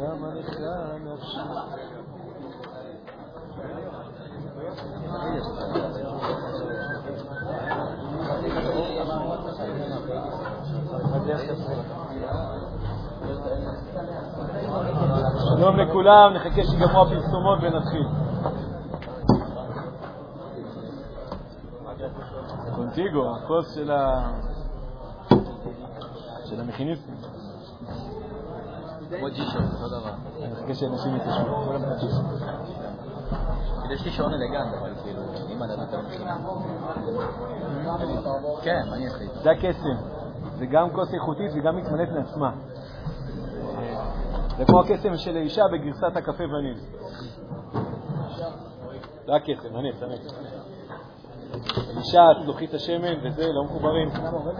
שלום לכולם, נחכה שיגמרו הפרסומות ונתחיל. קונטיגו, הכוס. של המכיניסטים. כמו ג'ישון, אותו דבר. אני מחכה שאנשים יתיישבו. כולם יתיישבו. כאילו, יש לי שעון אלגנט, אבל כאילו, אם אתה מכינה. כן, אני איתו? זה הקסם. זה גם כוס איכותית וגם מתמלאת מעצמה. זה כמו הקסם של אישה בגרסת הקפה וניל. זה הקסם, הנס, הנס. אישה, לוחית השמן וזה, לא מחוברים.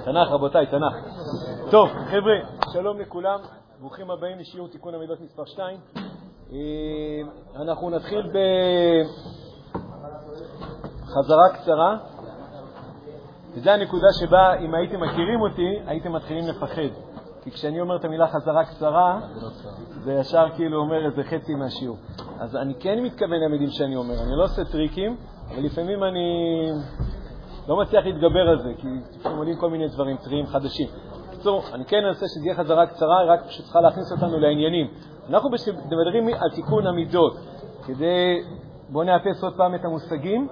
תנ"ך, רבותיי, תנ"ך. טוב, חבר'ה, שלום לכולם, ברוכים הבאים לשיעור תיקון המידות מספר 2. אנחנו נתחיל בחזרה קצרה, וזו הנקודה שבה אם הייתם מכירים אותי, הייתם מתחילים לפחד. כי כשאני אומר את המילה חזרה קצרה, זה ישר כאילו אומר איזה חצי מהשיעור. אז אני כן מתכוון למילים שאני אומר, אני לא עושה טריקים, אבל לפעמים אני לא מצליח להתגבר על זה, כי לפעמים עולים כל מיני דברים טריים חדשים. בקיצור, אני כן אנסה שזה יהיה חזרה קצרה, רק פשוט צריכה להכניס אותנו לעניינים. אנחנו מדברים על תיקון המידות, כדי, בואו נאפס עוד פעם את המושגים.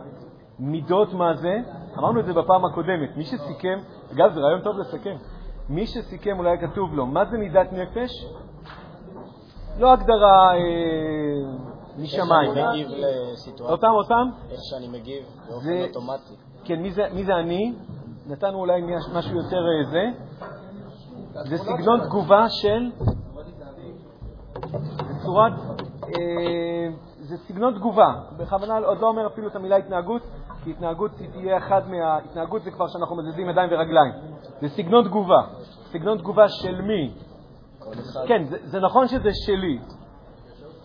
מידות מה זה? אמרנו את זה בפעם הקודמת. מי שסיכם, אגב, זה רעיון טוב לסכם. מי שסיכם, אולי כתוב לו, מה זה מידת נפש? לא הגדרה אה, משמיים. איך שאני מגיב לסיטואציה. אותם, אותם? איך שאני מגיב באופן אוטומטי. כן, מי זה, מי זה אני? נתנו אולי מש- משהו יותר אה, זה. זה סגנון תגובה של... צורת... אה, זה סגנון תגובה. בכוונה עוד לא אומר אפילו את המילה התנהגות, כי התנהגות תהיה אחד מה... התנהגות זה כבר שאנחנו מזיזים ידיים ורגליים. זה סגנון תגובה. סגנון תגובה של מי? כן, זה, זה נכון שזה שלי.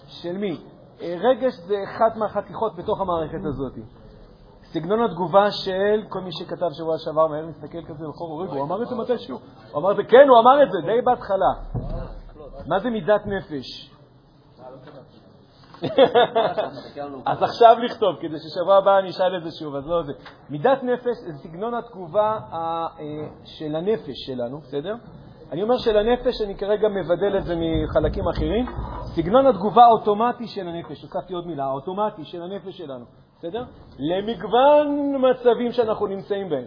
של מי? אה, רגש זה אחת מהחתיכות בתוך המערכת הזאת. סגנון התגובה של כל מי שכתב שבוע שעבר, מהר מסתכל כזה בחור, רגע, הוא אמר את זה מתישהו. הוא אמר את זה, כן, הוא אמר את זה, די בהתחלה. מה זה מידת נפש? אז עכשיו לכתוב, כדי ששבוע הבא אני אשאל את זה שוב, אז לא זה. מידת נפש זה סגנון התגובה ה- אה, של הנפש שלנו, בסדר? אני אומר של הנפש, אני כרגע מבדל את זה מחלקים אחרים. סגנון התגובה האוטומטי של הנפש, הוספתי עוד מילה, האוטומטי של הנפש שלנו, בסדר? למגוון מצבים שאנחנו נמצאים בהם.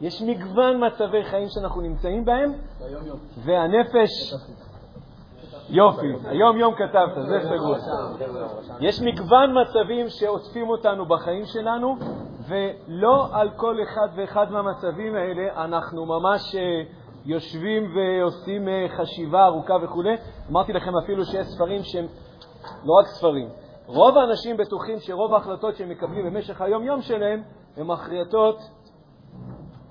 יש מגוון מצבי חיים שאנחנו נמצאים בהם, והנפש... יופי, היום יום כתבת, זה סגור. יש מגוון מצבים שעוטפים אותנו בחיים שלנו, ולא על כל אחד ואחד מהמצבים האלה אנחנו ממש אה, יושבים ועושים אה, חשיבה ארוכה וכו'. אמרתי לכם אפילו שיש ספרים שהם לא רק ספרים. רוב האנשים בטוחים שרוב ההחלטות שהם מקבלים במשך היום-יום שלהם הן החלטות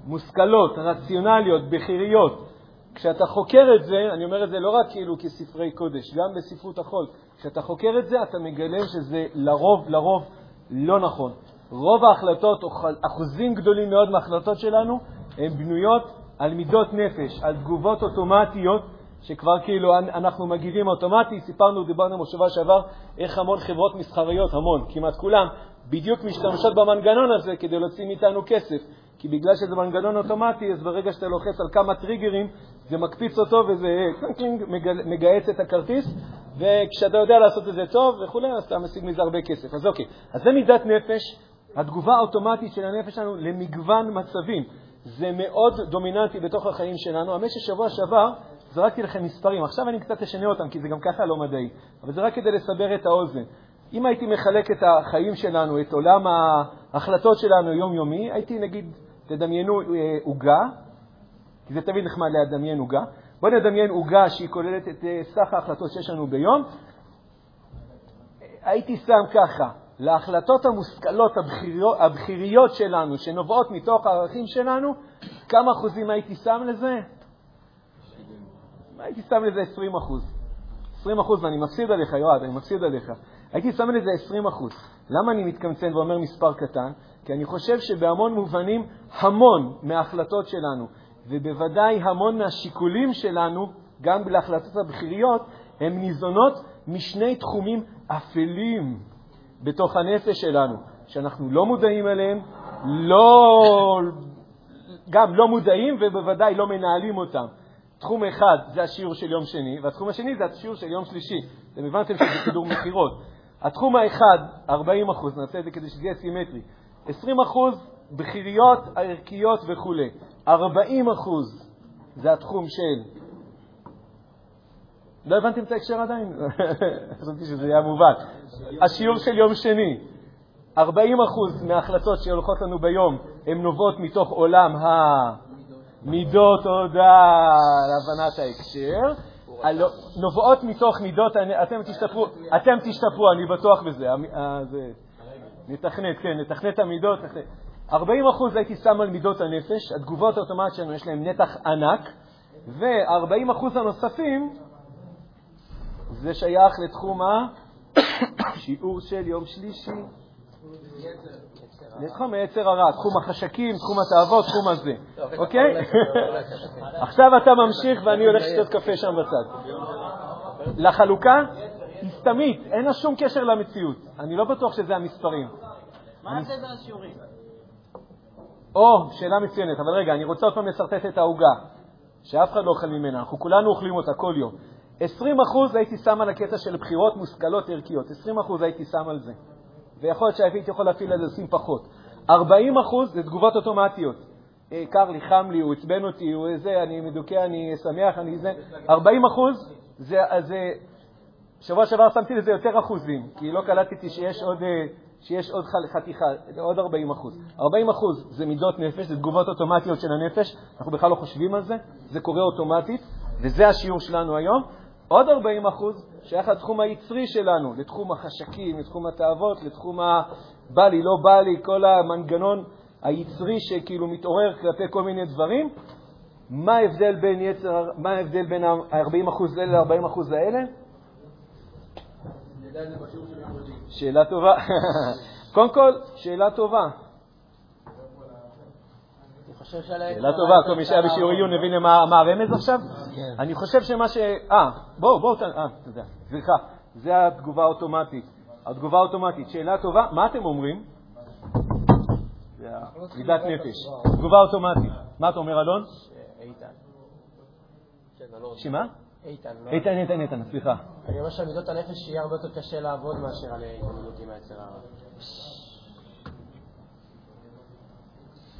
מושכלות, רציונליות, בכיריות. כשאתה חוקר את זה, אני אומר את זה לא רק כאילו כספרי קודש, גם בספרות החול, כשאתה חוקר את זה, אתה מגלה שזה לרוב, לרוב לא נכון. רוב ההחלטות, או אחוזים גדולים מאוד מההחלטות שלנו, הן בנויות על מידות נפש, על תגובות אוטומטיות, שכבר כאילו אנ- אנחנו מגיבים אוטומטי. סיפרנו, דיברנו בשבוע שעבר, איך המון חברות מסחריות, המון, כמעט כולם, בדיוק משתמשות במנגנון הזה כדי להוציא מאיתנו כסף. כי בגלל שזה מנגנון אוטומטי, אז ברגע שאתה לוחץ על כמה טריגרים, זה מקפיץ אותו וזה קלינג קלינג, מגהץ את הכרטיס, וכשאתה יודע לעשות את זה טוב וכולי, אז אתה משיג מזה הרבה כסף. אז אוקיי, אז זה מידת נפש, התגובה האוטומטית של הנפש שלנו למגוון מצבים. זה מאוד דומיננטי בתוך החיים שלנו. האמת ששבוע שעבר זרקתי לכם מספרים, עכשיו אני קצת אשנה אותם, כי זה גם ככה לא מדעי, אבל זה רק כדי לסבר את האוזן. אם הייתי מחלק את החיים שלנו, את עולם ההחלטות שלנו יומיומי, הייתי נגיד, תדמיינו אה, עוגה, כי זה תמיד נחמד לדמיין עוגה. בואו נדמיין עוגה שהיא כוללת את אה, סך ההחלטות שיש לנו ביום. הייתי שם ככה, להחלטות המושכלות, הבחיריות שלנו, שנובעות מתוך הערכים שלנו, כמה אחוזים הייתי שם לזה? הייתי שם לזה 20 אחוז. 20 אחוז, ואני מפסיד עליך, יועד, אני מפסיד עליך. הייתי שם לזה 20 אחוז. למה אני מתקמצן ואומר מספר קטן? כי אני חושב שבהמון מובנים, המון מההחלטות שלנו, ובוודאי המון מהשיקולים שלנו, גם להחלטות הבחיריות, הן ניזונות משני תחומים אפלים בתוך הנפש שלנו, שאנחנו לא מודעים אליהם, לא, גם לא מודעים ובוודאי לא מנהלים אותם. תחום אחד זה השיעור של יום שני, והתחום השני זה השיעור של יום שלישי. אתם הבנתם שזה סידור מכירות. התחום האחד, 40 אחוז, נעשה את זה כדי שזה יהיה סימטרי, 20 אחוז בחיריות, ערכיות וכו'. 40 אחוז זה התחום של... לא הבנתם את ההקשר עדיין? חשבתי שזה יהיה מובן. השיעור של יום שני, 40% מההחלטות שהולכות לנו ביום הן נובעות מתוך עולם המידות, תודה להבנת ההקשר, נובעות מתוך מידות, אתם תשתפרו, אתם תשתפרו, אני בטוח בזה. נתכנת, כן, נתכנת את המידות. 40% הייתי שם על מידות הנפש, התגובות האוטומטיות שלנו יש להן נתח ענק, ו-40% הנוספים זה שייך לתחום השיעור של יום שלישי. לתחום היצר הרע, תחום החשקים, תחום התאוות, תחום הזה, אוקיי? עכשיו אתה ממשיך ואני הולך לשתות קפה שם בצד. לחלוקה היא סתמית, אין לה שום קשר למציאות. אני לא בטוח שזה המספרים. מה זה בין השיעורים? או, שאלה מצוינת, אבל רגע, אני רוצה עוד פעם לסרטט את העוגה, שאף אחד לא אוכל ממנה, אנחנו כולנו אוכלים אותה כל יום. 20% הייתי שם על הקטע של בחירות מושכלות ערכיות, 20% הייתי שם על זה. ויכול להיות שהייתי יכול להפעיל על זה לשים פחות. 40% זה תגובות אוטומטיות. אה, קר לי, חם לי, הוא עצבן אותי, הוא זה, אני מדוכא, אני שמח, אני זה. 40 זה, זה, שבוע שעבר שמתי לזה יותר אחוזים, כי לא קלטתי שיש עוד, אה, שיש עוד חתיכה, עוד 40 40 זה מידות נפש, זה תגובות אוטומטיות של הנפש, אנחנו בכלל לא חושבים על זה, זה קורה אוטומטית, וזה השיעור שלנו היום. עוד 40 שייך לתחום היצרי שלנו, לתחום החשקים, לתחום התאוות, לתחום הבא לי, לא בא לי, כל המנגנון היצרי שכאילו מתעורר כלפי כל מיני דברים. מה ההבדל בין, יצר, מה ההבדל בין ה-40% האלה ל-40% האלה? שאלה טובה. קודם כל, שאלה טובה. שאלה טובה, כל מי שהיה בשיעור עיון הבין מה הרמז עכשיו? כן. אני חושב שמה ש... אה, בואו, בואו, אה, יודע, סליחה, זה התגובה האוטומטית. התגובה האוטומטית. שאלה טובה, מה אתם אומרים? מידת נפש. תגובה אוטומטית. מה אתה אומר, אלון? איתן. שמה? איתן. לא? איתן, איתן, איתן, סליחה. אני אומר שעל הנפש יהיה הרבה יותר קשה לעבוד מאשר על התמודדות עם היצר הרע.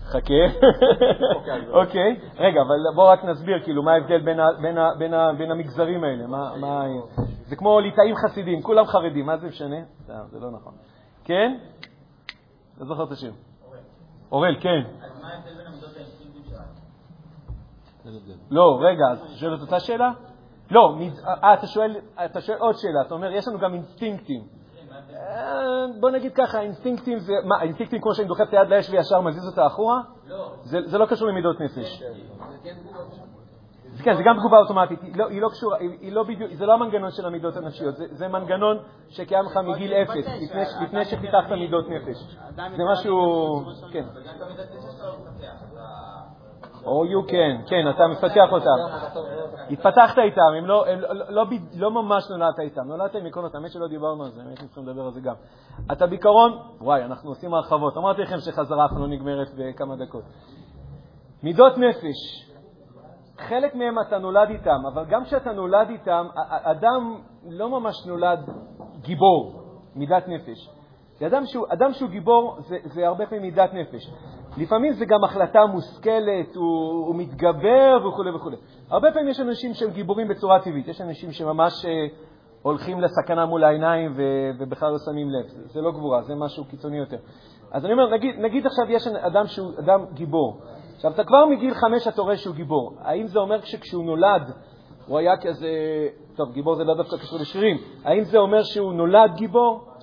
חכה. אוקיי, רגע, אבל בואו רק נסביר, כאילו, מה ההבדל בין המגזרים האלה. זה כמו ליטאים חסידים, כולם חרדים, מה זה משנה? זה לא נכון. כן? לא זוכר את השם. אורל, כן. אז מה ההבדל בין שלנו? לא, רגע, אז אתה שואל את אותה שאלה? לא, אה, אתה שואל עוד שאלה, אתה אומר, יש לנו גם אינסטינקטים. אה, בוא נגיד ככה, אינסטינקטים זה, מה, אינסטינקטים כמו שאני דוחף את היד לאש וישר מזיז אותה אחורה? לא. זה לא קשור למידות נפש. כן, זה גם תגובה אוטומטית, היא לא, היא לא קשורה, היא לא בדיוק, זה לא המנגנון של המידות הנפשיות, זה, זה מנגנון שקיים לך מגיל אפס, לפני, לפני שפיתחת מידות נפש. זה משהו, כן. או you can, כן, אתה מפתח אותם. התפתחת איתם, הם לא, לא, לא, לא ממש נולדת איתם, נולדת עם עקרונות, האמת שלא דיברנו על זה, האמת צריכים לדבר על זה גם. אתה בעיקרון, וואי, אנחנו עושים הרחבות, אמרתי לכם שחזרה לא נגמרת בכמה דקות. מידות נפש, חלק מהם אתה נולד איתם, אבל גם כשאתה נולד איתם, אדם לא ממש נולד גיבור, מידת נפש. אדם שהוא, אדם שהוא גיבור זה, זה הרבה פעמים מידת נפש. לפעמים זה גם החלטה מושכלת, הוא, הוא מתגבר וכו' וכו'. הרבה פעמים יש אנשים שהם גיבורים בצורה טבעית, יש אנשים שממש אה, הולכים לסכנה מול העיניים ו, ובכלל לא שמים לב. זה, זה לא גבורה, זה משהו קיצוני יותר. אז אני אומר, נגיד, נגיד עכשיו יש אדם שהוא אדם גיבור. עכשיו, אתה כבר מגיל חמש אתה רואה שהוא גיבור. האם זה אומר שכשהוא נולד הוא היה כזה, טוב, גיבור זה לא דווקא קשור לשירים, האם זה אומר שהוא נולד גיבור?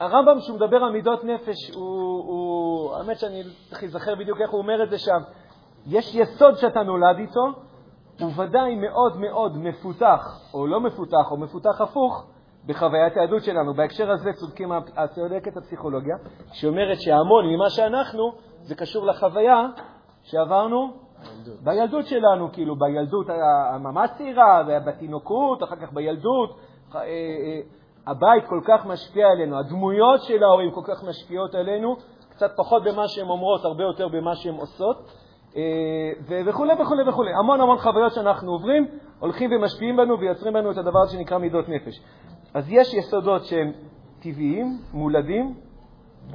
הרמב"ם, כשהוא מדבר על מידות נפש, הוא, הוא, האמת שאני צריך להיזכר בדיוק איך הוא אומר את זה שם. יש יסוד שאתה נולד איתו, הוא ודאי מאוד מאוד מפותח, או לא מפותח, או מפותח הפוך, בחוויית היהדות שלנו. בהקשר הזה צודקים, צודקת הפסיכולוגיה, שאומרת שהמון ממה שאנחנו, זה קשור לחוויה שעברנו בילדות שלנו, כאילו, בילדות הממש צעירה, בתינוקות, אחר כך בילדות. הבית כל כך משפיע עלינו, הדמויות של ההורים כל כך משפיעות עלינו, קצת פחות במה שהן אומרות, הרבה יותר במה שהן עושות, וכו' וכו' וכו'. המון המון חוויות שאנחנו עוברים, הולכים ומשפיעים בנו ויוצרים בנו את הדבר שנקרא מידות נפש. אז יש יסודות שהם טבעיים, מולדים,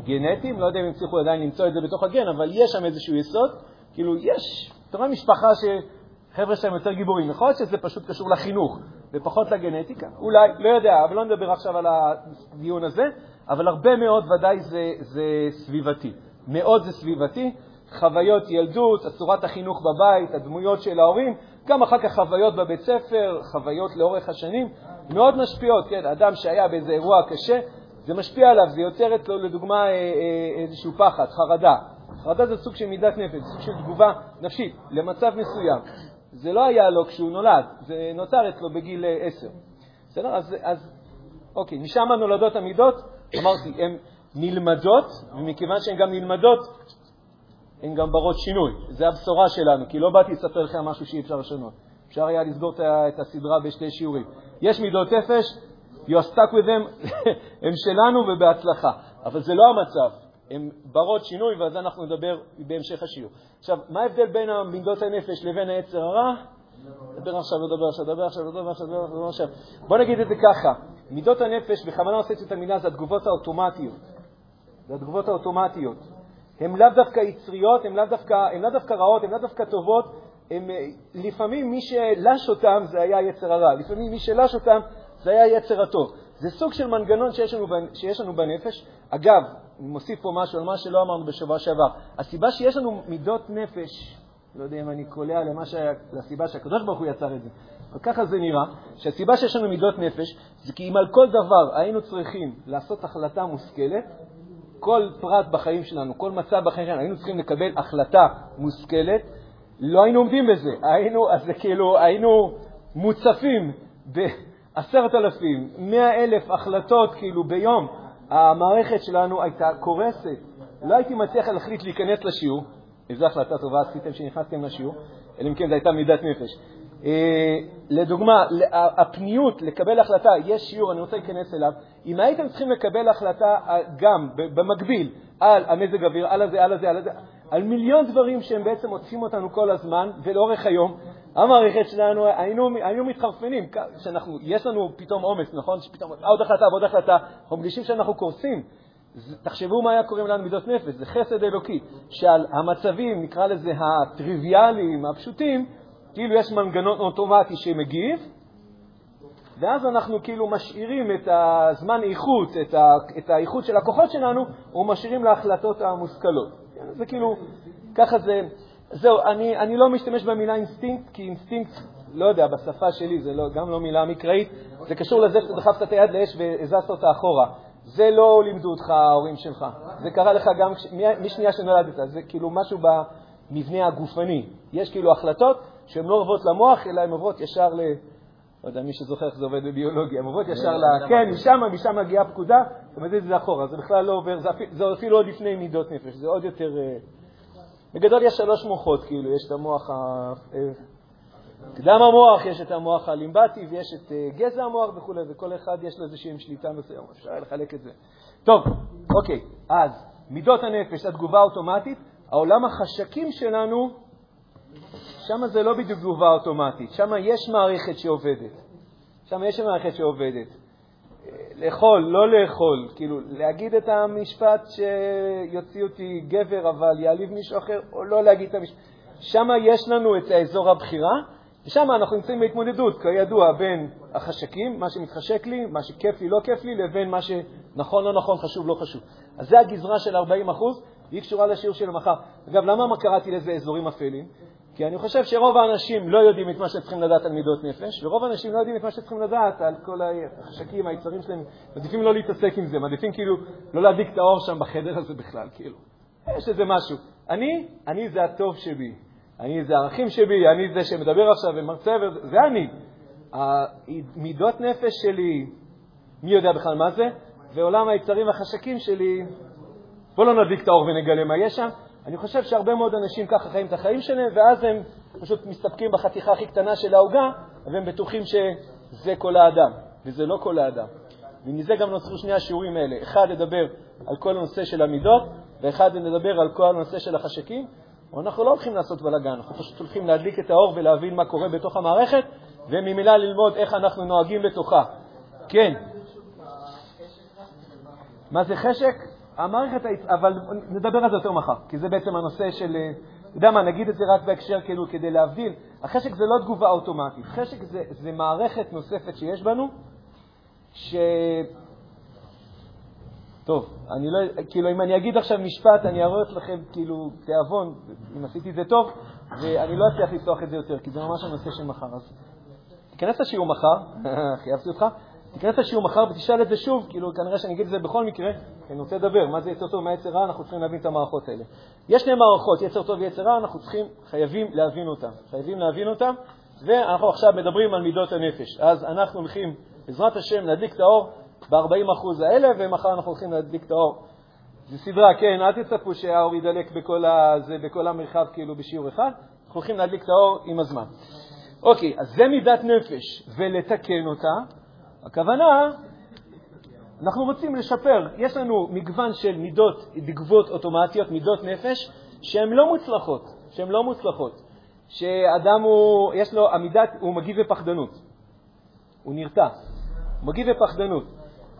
גנטיים, לא יודע אם הצליחו עדיין למצוא את זה בתוך הגן, אבל יש שם איזשהו יסוד. כאילו, יש, אתה רואה משפחה שחבר'ה שלהם יותר גיבורים. יכול להיות שזה פשוט קשור לחינוך ופחות לגנטיקה, אולי, לא יודע, אבל לא נדבר עכשיו על הדיון הזה, אבל הרבה מאוד ודאי זה, זה סביבתי. מאוד זה סביבתי. חוויות ילדות, צורת החינוך בבית, הדמויות של ההורים, גם אחר כך חוויות בבית ספר, חוויות לאורך השנים, מאוד משפיעות. כן, אדם שהיה באיזה אירוע קשה, זה משפיע עליו, זה יוצר אצלו, לדוגמה, אה, אה, איזשהו פחד, חרדה. חרדה זה סוג של מידת נפש, סוג של תגובה נפשית למצב מסוים. זה לא היה לו כשהוא נולד, זה נוצר אצלו בגיל אה, עשר. בסדר? אז, אז אוקיי, משם נולדות המידות, אמרתי, הן נלמדות, ומכיוון שהן גם נלמדות, הן גם ברות שינוי. זו הבשורה שלנו, כי לא באתי לספר לכם משהו שאי אפשר לשנות. אפשר היה לסגור את הסדרה בשתי שיעורים. יש מידות נפש, you are stuck with them, הם שלנו ובהצלחה. אבל זה לא המצב. הן ברות שינוי, ועל זה אנחנו נדבר בהמשך השיעור. עכשיו, מה ההבדל בין מידות הנפש לבין היצר הרע? נדבר עכשיו, נדבר עכשיו, נדבר עכשיו, נדבר עכשיו, נדבר עכשיו. בוא נגיד את זה ככה, מידות הנפש, בכוונה עושה את המילה, זה התגובות האוטומטיות. זה התגובות האוטומטיות. הן לאו דווקא יצריות, הן לאו דווקא, לאו דווקא רעות, הן לאו דווקא טובות. הם, לפעמים מי שלש אותם זה היה יצר הרע, לפעמים מי שלש אותם זה היה יצר הטוב. זה סוג של מנגנון שיש לנו, שיש לנו בנפש. אגב, אני מוסיף פה משהו על מה שלא אמרנו בשבוע שעבר. הסיבה שיש לנו מידות נפש, לא יודע אם אני קולע למה ש... לסיבה שהקדוש ברוך הוא יצר את זה, אבל ככה זה נראה, שהסיבה שיש לנו מידות נפש זה כי אם על כל דבר היינו צריכים לעשות החלטה מושכלת, כל פרט בחיים שלנו, כל מצב בחיים שלנו, היינו צריכים לקבל החלטה מושכלת, לא היינו עומדים בזה. היינו, אז כאילו, היינו מוצפים בעשרת אלפים, מאה אלף החלטות כאילו ביום. המערכת שלנו הייתה קורסת. לא הייתי מצליח להחליט להיכנס לשיעור, איזו החלטה טובה עשיתם שנכנסתם לשיעור, אלא אם כן זו הייתה מידת נפש. אה, לדוגמה, הפניות לקבל החלטה, יש שיעור, אני רוצה להיכנס אליו, אם הייתם צריכים לקבל החלטה אה, גם במקביל על המזג אוויר, על הזה, על הזה, על הזה, על מיליון דברים שהם בעצם עוטפים אותנו כל הזמן ולאורך היום, המערכת שלנו, היינו, היינו מתחרפנים, שאנחנו, יש לנו פתאום עומס, נכון? שפתאום עוד החלטה ועוד החלטה, אנחנו מרגישים שאנחנו קורסים. תחשבו מה היה קורה לנו מידות נפש, זה חסד אלוקי, שעל המצבים, נקרא לזה הטריוויאליים, הפשוטים, כאילו יש מנגנון אוטומטי שמגיב, ואז אנחנו כאילו משאירים את הזמן איכות, את, ה, את האיכות של הכוחות שלנו, ומשאירים להחלטות המושכלות. זה כאילו, ככה זה, זהו, אני, אני לא משתמש במילה אינסטינקט, כי אינסטינקט, לא יודע, בשפה שלי זה לא, גם לא מילה מקראית, זה קשור לזה שדחפת את היד לאש והזזת אותה אחורה. זה לא לימדו אותך ההורים שלך. זה קרה לך גם משנייה שנולדת. זה כאילו משהו במבנה הגופני. יש כאילו החלטות שהן לא עוברות למוח, אלא הן עוברות ישר ל... לא יודע, מי שזוכר איך זה עובד בביולוגיה, הן עוברות ישר ל... כן, משם, משם מגיעה פקודה, אתה מזיז את זה אחורה. זה בכלל לא עובר, זה אפילו עוד לפני מידות נפש, זה עוד יותר... אה, בגדול יש שלוש מוחות, כאילו, יש את המוח ה... אה, קדם המוח, יש את המוח הלימבטי ויש את אה, גזע המוח וכו', וכל אחד יש לו איזושהי שליטה מסוימת, אפשר לחלק את זה. טוב, אוקיי, אז מידות הנפש, התגובה האוטומטית, העולם החשקים שלנו, שם זה לא בדיוק תגובה אוטומטית, שם יש מערכת שעובדת. שם יש מערכת שעובדת. לאכול, לא לאכול, כאילו, להגיד את המשפט שיוציא אותי גבר אבל יעליב מישהו אחר, או לא להגיד את המשפט. שם יש לנו את אזור הבחירה, ושם אנחנו נמצאים בהתמודדות, כידוע, בין החשקים, מה שמתחשק לי, מה שכיף לי, לא כיף לי, לבין מה שנכון, לא נכון, חשוב, לא חשוב. אז זו הגזרה של 40 והיא קשורה לשיעור של מחר. אגב, למה קראתי לזה אזורים אפלים? כי אני חושב שרוב האנשים לא יודעים את מה שצריכים לדעת על מידות נפש, ורוב האנשים לא יודעים את מה שצריכים לדעת על כל החשקים, היצרים שלהם. מעדיפים לא להתעסק עם זה, מעדיפים כאילו לא להדליק את האור שם בחדר הזה בכלל, כאילו. יש איזה משהו. אני, אני זה הטוב שבי. אני זה הערכים שבי, אני זה שמדבר עכשיו ומרצה, זה אני. המידות נפש שלי, מי יודע בכלל מה זה? ועולם היצרים והחשקים שלי, בוא לא נדליק את האור ונגלה מה יש שם. אני חושב שהרבה מאוד אנשים ככה חיים את החיים שלהם, ואז הם פשוט מסתפקים בחתיכה הכי קטנה של העוגה, והם בטוחים שזה כל האדם, וזה לא כל האדם. ומזה גם נוצרו שני השיעורים האלה. אחד, לדבר על כל הנושא של המידות, ואחד, לדבר על כל הנושא של החשקים. אנחנו לא הולכים לעשות בלאגן, אנחנו פשוט הולכים להדליק את האור ולהבין מה קורה בתוך המערכת, וממילא ללמוד איך אנחנו נוהגים בתוכה. כן. מה זה חשק? המערכת, אבל נדבר על זה יותר מחר, כי זה בעצם הנושא של, אתה יודע מה, נגיד את זה רק בהקשר כאילו כדי להבדיל. החשק זה לא תגובה אוטומטית, חשק זה, זה מערכת נוספת שיש בנו, ש... טוב, אני לא, כאילו, אם אני אגיד עכשיו משפט, אני אראה לכם כאילו תיאבון, אם עשיתי את זה טוב, ואני לא אצליח לפתוח את זה יותר, כי זה ממש הנושא של מחר. אז תיכנס לשיעור מחר, חייבתי אותך, תיכנס לשיעור מחר ותשאל את זה שוב, כאילו, כנראה שאני אגיד את זה בכל מקרה, כי אני רוצה לדבר, מה זה יצר טוב, מה יצר רע, אנחנו צריכים להבין את המערכות האלה. יש שני מערכות, יצר טוב ויצר רע, אנחנו צריכים, חייבים להבין אותם. חייבים להבין אותם, ואנחנו עכשיו מדברים על מידות הנפש. אז אנחנו הולכים, בעזרת השם, להדליק את האור ב-40% האלה, ומחר אנחנו הולכים להדליק את האור. זו סדרה, כן, אל תצפו שהאור ידלק בכל, הזה, בכל המרחב כאילו בשיעור אחד, אנחנו הולכים להדליק את האור עם הזמן. אוקיי, אז זה מידת נפש, ולתקן אותה, הכוונה, אנחנו רוצים לשפר. יש לנו מגוון של מידות, תגובות אוטומטיות, מידות נפש, שהן לא מוצלחות, שהן לא מוצלחות. שאדם הוא, יש לו עמידת, הוא מגיב בפחדנות. הוא נרתע. הוא מגיב בפחדנות.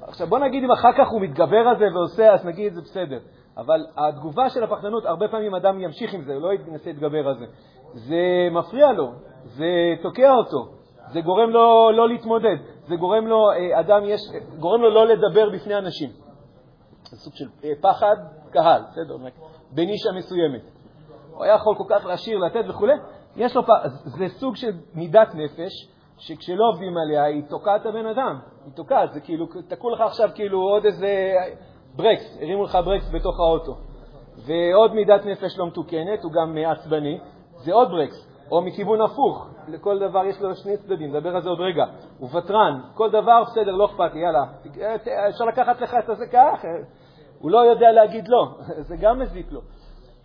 עכשיו בוא נגיד אם אחר כך הוא מתגבר על זה ועושה, אז נגיד זה בסדר. אבל התגובה של הפחדנות, הרבה פעמים אדם ימשיך עם זה, הוא לא ינסה להתגבר על זה. זה מפריע לו, זה תוקע אותו, זה גורם לו לא להתמודד, זה גורם לו, אה, אדם יש, גורם לו לא לדבר בפני אנשים. זה סוג של אה, פחד קהל, בסדר, בנישה מסוימת. הוא היה יכול כל כך לשיר, לתת וכו', יש לו, פחד, זה סוג של מידת נפש, שכשלא עובדים עליה, היא תוקעת את הבן אדם. היא תוקעת, זה כאילו, תקעו לך עכשיו כאילו עוד איזה ברקס, הרימו לך ברקס בתוך האוטו. ועוד מידת נפש לא מתוקנת, הוא גם עצבני, זה עוד ברקס. או מכיוון הפוך, לכל דבר יש לו שני צדדים, נדבר על זה עוד רגע. הוא ותרן, כל דבר בסדר, לא אכפת לי, יאללה. אפשר לקחת לך את זה כך, הוא לא יודע להגיד לא, זה גם מזיק לו.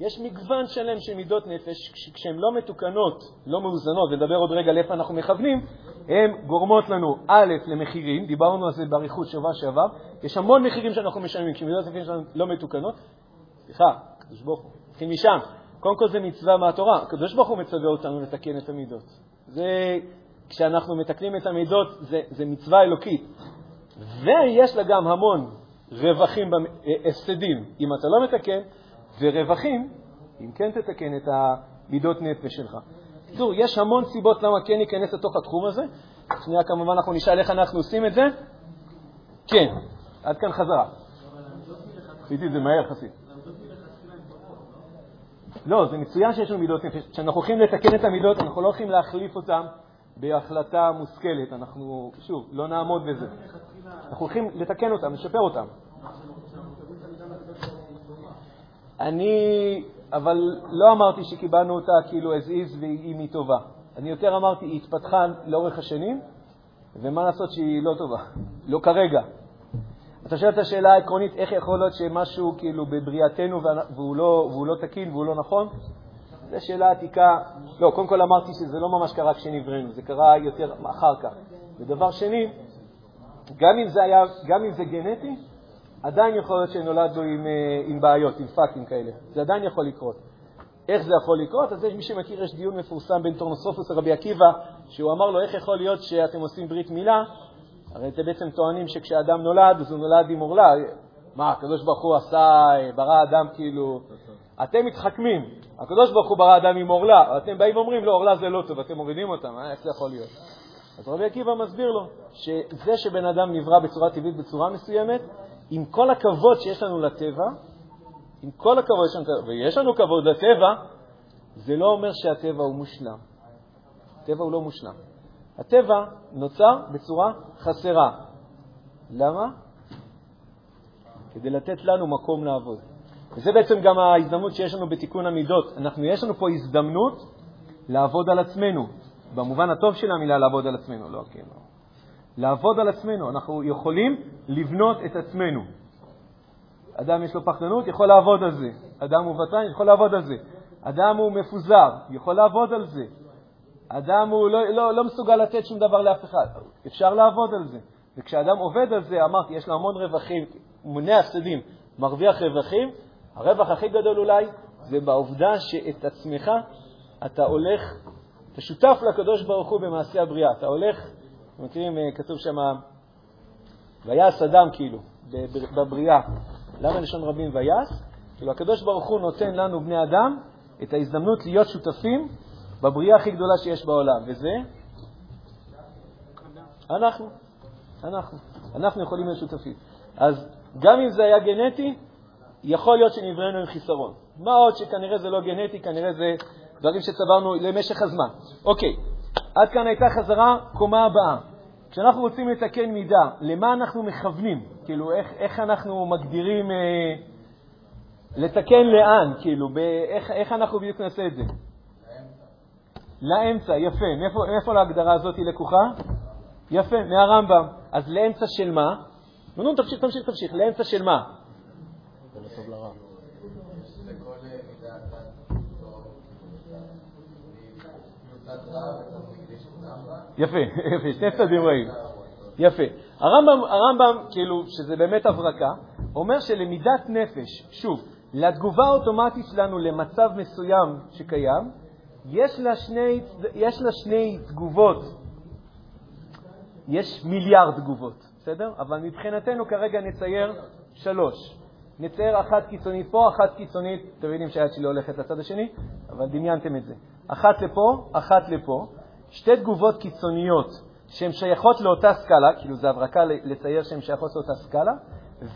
יש מגוון שלם של מידות נפש, כשהן לא מתוקנות, לא מאוזנות, ונדבר עוד רגע לאיפה אנחנו מכוונים, הן גורמות לנו, א', למחירים, דיברנו על זה באריכות שבוע שעבר, יש המון מחירים שאנחנו משלמים, כשמידות נפש לא מתוקנות. סליחה, קדוש ברוך הוא, נתחיל משם. קודם כל זה מצווה מהתורה. הקדוש ברוך הוא מצווה אותנו לתקן את המידות. זה, כשאנחנו מתקנים את המידות, זה, זה מצווה אלוקית. ויש לה גם המון רווחים, הפסדים, אם אתה לא מתקן, ורווחים, אם כן תתקן את המידות נפש שלך. בקיצור, יש המון סיבות למה כן ניכנס לתוך התחום הזה. שנייה, כמובן, אנחנו נשאל איך אנחנו עושים את זה. כן, עד כאן חזרה. עשיתי את זה מהר יחסית. לא, זה מצוין שיש לנו מידות נפש. כשאנחנו הולכים לתקן את המידות, אנחנו לא הולכים להחליף אותן בהחלטה מושכלת. אנחנו, שוב, לא נעמוד בזה. אנחנו הולכים לתקן אותן, לשפר אותן. אני, אבל לא אמרתי שקיבלנו אותה כאילו as is ואם היא טובה. אני יותר אמרתי, היא התפתחה לאורך השנים, ומה לעשות שהיא לא טובה. לא כרגע. אתה שואל את השאלה העקרונית, איך יכול להיות שמשהו כאילו בבריאתנו והוא לא, והוא לא תקין והוא לא נכון? זו שאלה עתיקה. לא, קודם כל אמרתי שזה לא ממש קרה כשנבראנו, זה קרה יותר אחר כך. ודבר שני, גם אם זה, היה, גם אם זה גנטי, עדיין יכול להיות שנולדנו עם, אה, עם בעיות, עם פאקים כאלה. זה עדיין יכול לקרות. איך זה יכול לקרות? אז מי שמכיר, יש דיון מפורסם בין טורנוסופוס לרבי עקיבא, שהוא אמר לו, איך יכול להיות שאתם עושים ברית מילה הרי אתם בעצם טוענים שכשאדם נולד, אז הוא נולד עם עורלה. מה, הקדוש ברוך הוא עשה, ברא אדם כאילו... אתם מתחכמים, הקדוש ברוך הוא ברא אדם עם עורלה, אתם באים ואומרים, לא, עורלה זה לא טוב, אתם מורידים אותם, אה? איך זה יכול להיות? אז רבי עקיבא מסביר לו שזה שבן אדם נברא בצורה טבעית, בצורה מסוימת, עם כל הכבוד שיש לנו לטבע, עם כל הכבוד שיש לנו, ויש לנו כבוד לטבע, זה לא אומר שהטבע הוא מושלם. הטבע הוא לא מושלם. הטבע נוצר בצורה חסרה. למה? כדי לתת לנו מקום לעבוד. וזה בעצם גם ההזדמנות שיש לנו בתיקון המידות. אנחנו, יש לנו פה הזדמנות לעבוד על עצמנו, במובן הטוב של המילה לעבוד על עצמנו, לא כן, לא. לעבוד על עצמנו. אנחנו יכולים לבנות את עצמנו. אדם יש לו פחדנות, יכול לעבוד על זה. אדם הוא ותרן, יכול לעבוד על זה. אדם הוא מפוזר, יכול לעבוד על זה. אדם הוא לא, לא, לא מסוגל לתת שום דבר לאף אחד, אפשר לעבוד על זה. וכשאדם עובד על זה, אמרתי, יש לו המון רווחים, מונה הפסדים, מרוויח רווחים, הרווח הכי גדול אולי זה בעובדה שאת עצמך אתה הולך, אתה שותף לקדוש ברוך הוא במעשה הבריאה. אתה הולך, אתם מכירים, אה, כתוב שם, ויעש אדם כאילו, בבריאה. למה לשון רבים ויעש? כאילו הקדוש ברוך הוא נותן לנו, בני אדם, את ההזדמנות להיות שותפים בבריאה הכי גדולה שיש בעולם, וזה אנחנו. אנחנו. אנחנו יכולים להיות שותפים. אז גם אם זה היה גנטי, יכול להיות שנבראנו עם חיסרון. מה עוד שכנראה זה לא גנטי, כנראה זה דברים שצברנו למשך הזמן. אוקיי, עד כאן הייתה חזרה, קומה הבאה. כשאנחנו רוצים לתקן מידה, למה אנחנו מכוונים? כאילו, איך, איך אנחנו מגדירים, אה, לתקן לאן? כאילו, באיך, איך אנחנו בדיוק נעשה את זה? לאמצע, יפה. מאיפה, מאיפה להגדרה הזאת היא לקוחה? יפה, מהרמב"ם. אז לאמצע של מה? נו, נו, תמשיך, תמשיך, תמשיך. לאמצע של מה? יפה, יפה, שני צדדים רואים. יפה. הרמב"ם, הרמב"ם, כאילו, שזה באמת הברקה, אומר שלמידת נפש, שוב, לתגובה האוטומטית שלנו למצב מסוים שקיים, יש לה שני, יש לה שני תגובות. יש מיליארד תגובות, בסדר? אבל מבחינתנו כרגע נצייר שלוש. נצייר אחת קיצונית פה, אחת קיצונית, אתם יודעים שהיד שלי הולכת לצד השני, אבל דמיינתם את זה. אחת לפה, אחת לפה. שתי תגובות קיצוניות שהן שייכות לאותה סקאלה, כאילו זה הברקה לצייר שהן שייכות לאותה סקאלה,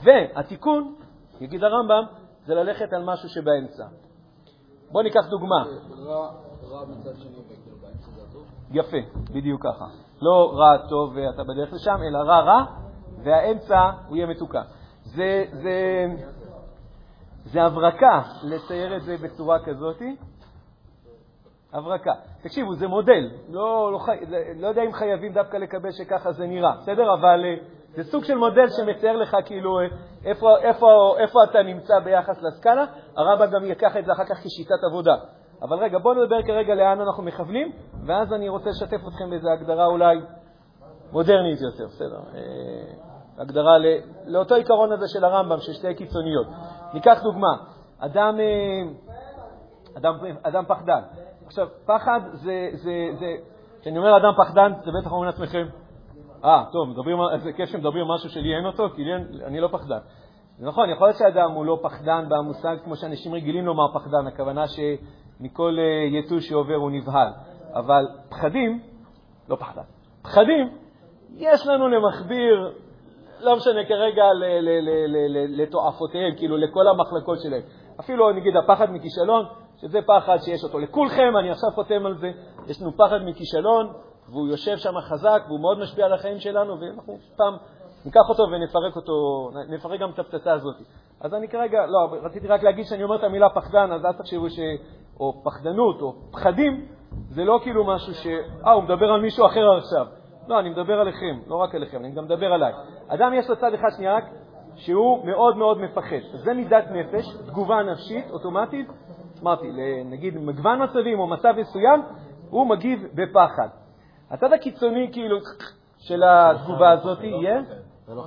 והתיקון, יגיד הרמב"ם, זה ללכת על משהו שבאמצע. בואו ניקח דוגמה. יפה, בדיוק ככה. לא רע טוב ואתה בדרך לשם, אלא רע רע, והאמצע הוא יהיה מתוקן. זה, זה, זה הברקה לצייר את זה בצורה כזאת. הברקה. תקשיבו, זה מודל. לא, לא, לא יודע אם חייבים דווקא לקבל שככה זה נראה, בסדר? אבל אה, זה סוג של מודל שמצייר לך כאילו אה, איפה, איפה, איפה אתה נמצא ביחס לסקאלה. הרמב"ם גם ייקח את זה אחר כך כשיטת עבודה. אבל רגע, בואו נדבר כרגע לאן אנחנו מכוונים, ואז אני רוצה לשתף אתכם באיזו הגדרה אולי מודרנית יותר, בסדר? אה, הגדרה. לאותו עיקרון הזה של הרמב"ם, של שתי קיצוניות. ניקח דוגמה, אדם, אדם, אדם פחדן. עכשיו, פחד זה, זה, זה, כשאני אומר אדם פחדן, זה בטח אומרים לעצמכם, אה, טוב, מדברים, זה כיף שמדברים משהו שלי אין אותו, כי לי אני לא פחדן. זה נכון, יכול להיות שאדם הוא לא פחדן במושג כמו שאנשים רגילים לומר פחדן, הכוונה שמכל אה, יתוש שעובר הוא נבהל. אבל פחדים, לא פחדן, פחדים, יש לנו למכביר, לא משנה כרגע, לתועפותיהם, כאילו לכל המחלקות שלהם. אפילו נגיד הפחד מכישלון, שזה פחד שיש אותו לכולכם, אני עכשיו חותם על זה. יש לנו פחד מכישלון, והוא יושב שם חזק, והוא מאוד משפיע על החיים שלנו, ואנחנו פעם ניקח אותו ונפרק אותו, נפרק גם את הפצצה הזאת. אז אני כרגע, לא, רציתי רק להגיד שאני אומר את המילה פחדן, אז אל תחשבו ש... או פחדנות, או פחדים, זה לא כאילו משהו ש... אה, הוא מדבר על מישהו אחר עכשיו. לא, אני מדבר עליכם, לא רק עליכם, אני גם מדבר עליי. אדם יש לו צד אחד, שנייה רק, שהוא מאוד מאוד מפחד. זה מידת נפש, תגובה נפשית, אוטומטית, אמרתי, נגיד מגוון מצבים או מצב מסוים, הוא מגיב בפחד. הצד הקיצוני, כאילו, של התגובה הזאת יהיה... לא,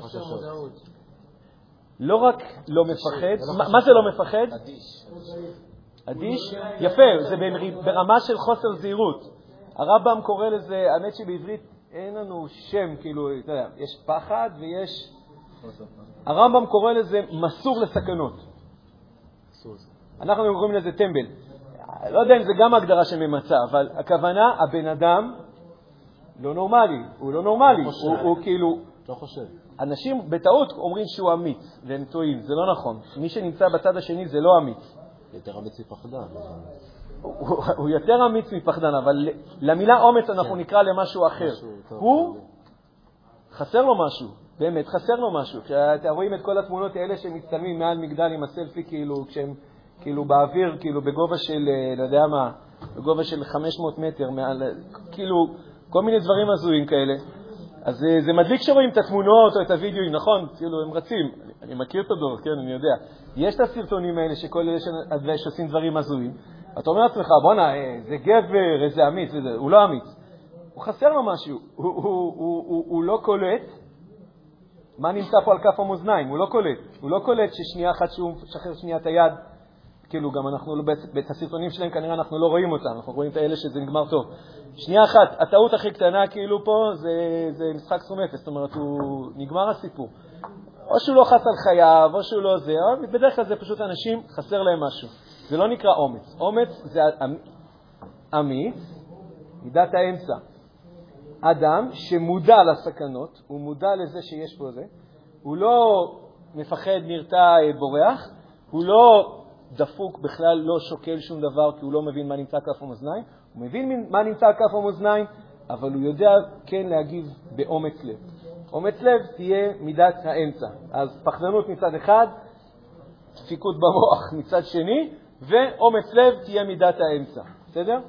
לא רק לא מפחד, מה זה לא מפחד? אדיש. אדיש? יפה, זה ברמה של חוסר זהירות. הרמב"ם קורא לזה, האמת שבעברית אין לנו שם, כאילו, אתה יודע, יש פחד ויש... הרמב"ם קורא לזה מסור לסכנות. אנחנו קוראים לזה טמבל. לא יודע אם זה גם הגדרה שממצה, אבל הכוונה, הבן אדם לא נורמלי, הוא לא נורמלי, לא הוא, הוא כאילו... לא חושב. אנשים בטעות אומרים שהוא אמיץ, והם טועים, זה לא נכון. מי שנמצא בצד השני זה לא אמיץ. יותר אמיץ מפחדן. הוא, יותר אמיץ מפחדן, אבל למילה אומץ אנחנו כן. נקרא למשהו אחר. הוא, כללי. חסר לו משהו, באמת, חסר לו משהו. כשאתם רואים את כל התמונות האלה שמצטלמים מעל מגדל עם הסלפי, כאילו, כשהם כאילו באוויר, כאילו בגובה של, אה, לא יודע מה, בגובה של 500 מטר, מעל, כאילו, כל מיני דברים הזויים כאלה. אז אה, זה מדליק שרואים את התמונות או את הוידאוים, נכון? כאילו, הם רצים. אני, אני מכיר את הדור, כן, אני יודע. יש את הסרטונים האלה שכל אלה שעושים דברים הזויים. אתה אומר לעצמך, בואנה, אה, זה גבר, איזה אמיץ, וזה. הוא לא אמיץ. הוא חסר לו משהו. הוא, הוא, הוא, הוא, הוא לא קולט מה נמצא פה על כף המאזניים, הוא לא קולט. הוא לא קולט ששנייה אחת שהוא משחרר שנייה את היד, כאילו גם אנחנו, לא- את הסרטונים שלהם כנראה אנחנו לא רואים אותם, אנחנו רואים את האלה שזה נגמר טוב. שנייה אחת, הטעות הכי קטנה כאילו פה זה, זה משחק סכום אפס, זאת אומרת, הוא נגמר הסיפור. או שהוא לא חס על חייו, או שהוא לא זה, או בדרך כלל זה פשוט אנשים, חסר להם משהו. זה לא נקרא אומץ. אומץ זה אמ- אמיץ, מידת האמצע. אדם שמודע לסכנות, הוא מודע לזה שיש פה זה, הוא לא מפחד, נרתע, בורח, הוא לא דפוק, בכלל לא שוקל שום דבר כי הוא לא מבין מה נמצא כף המאזניים, הוא מבין מה נמצא כף המאזניים, אבל הוא יודע כן להגיב באומץ לב. אומץ לב תהיה מידת האמצע. אז פחדנות מצד אחד, דפיקות במוח מצד שני, ואומץ לב תהיה מידת האמצע. בסדר?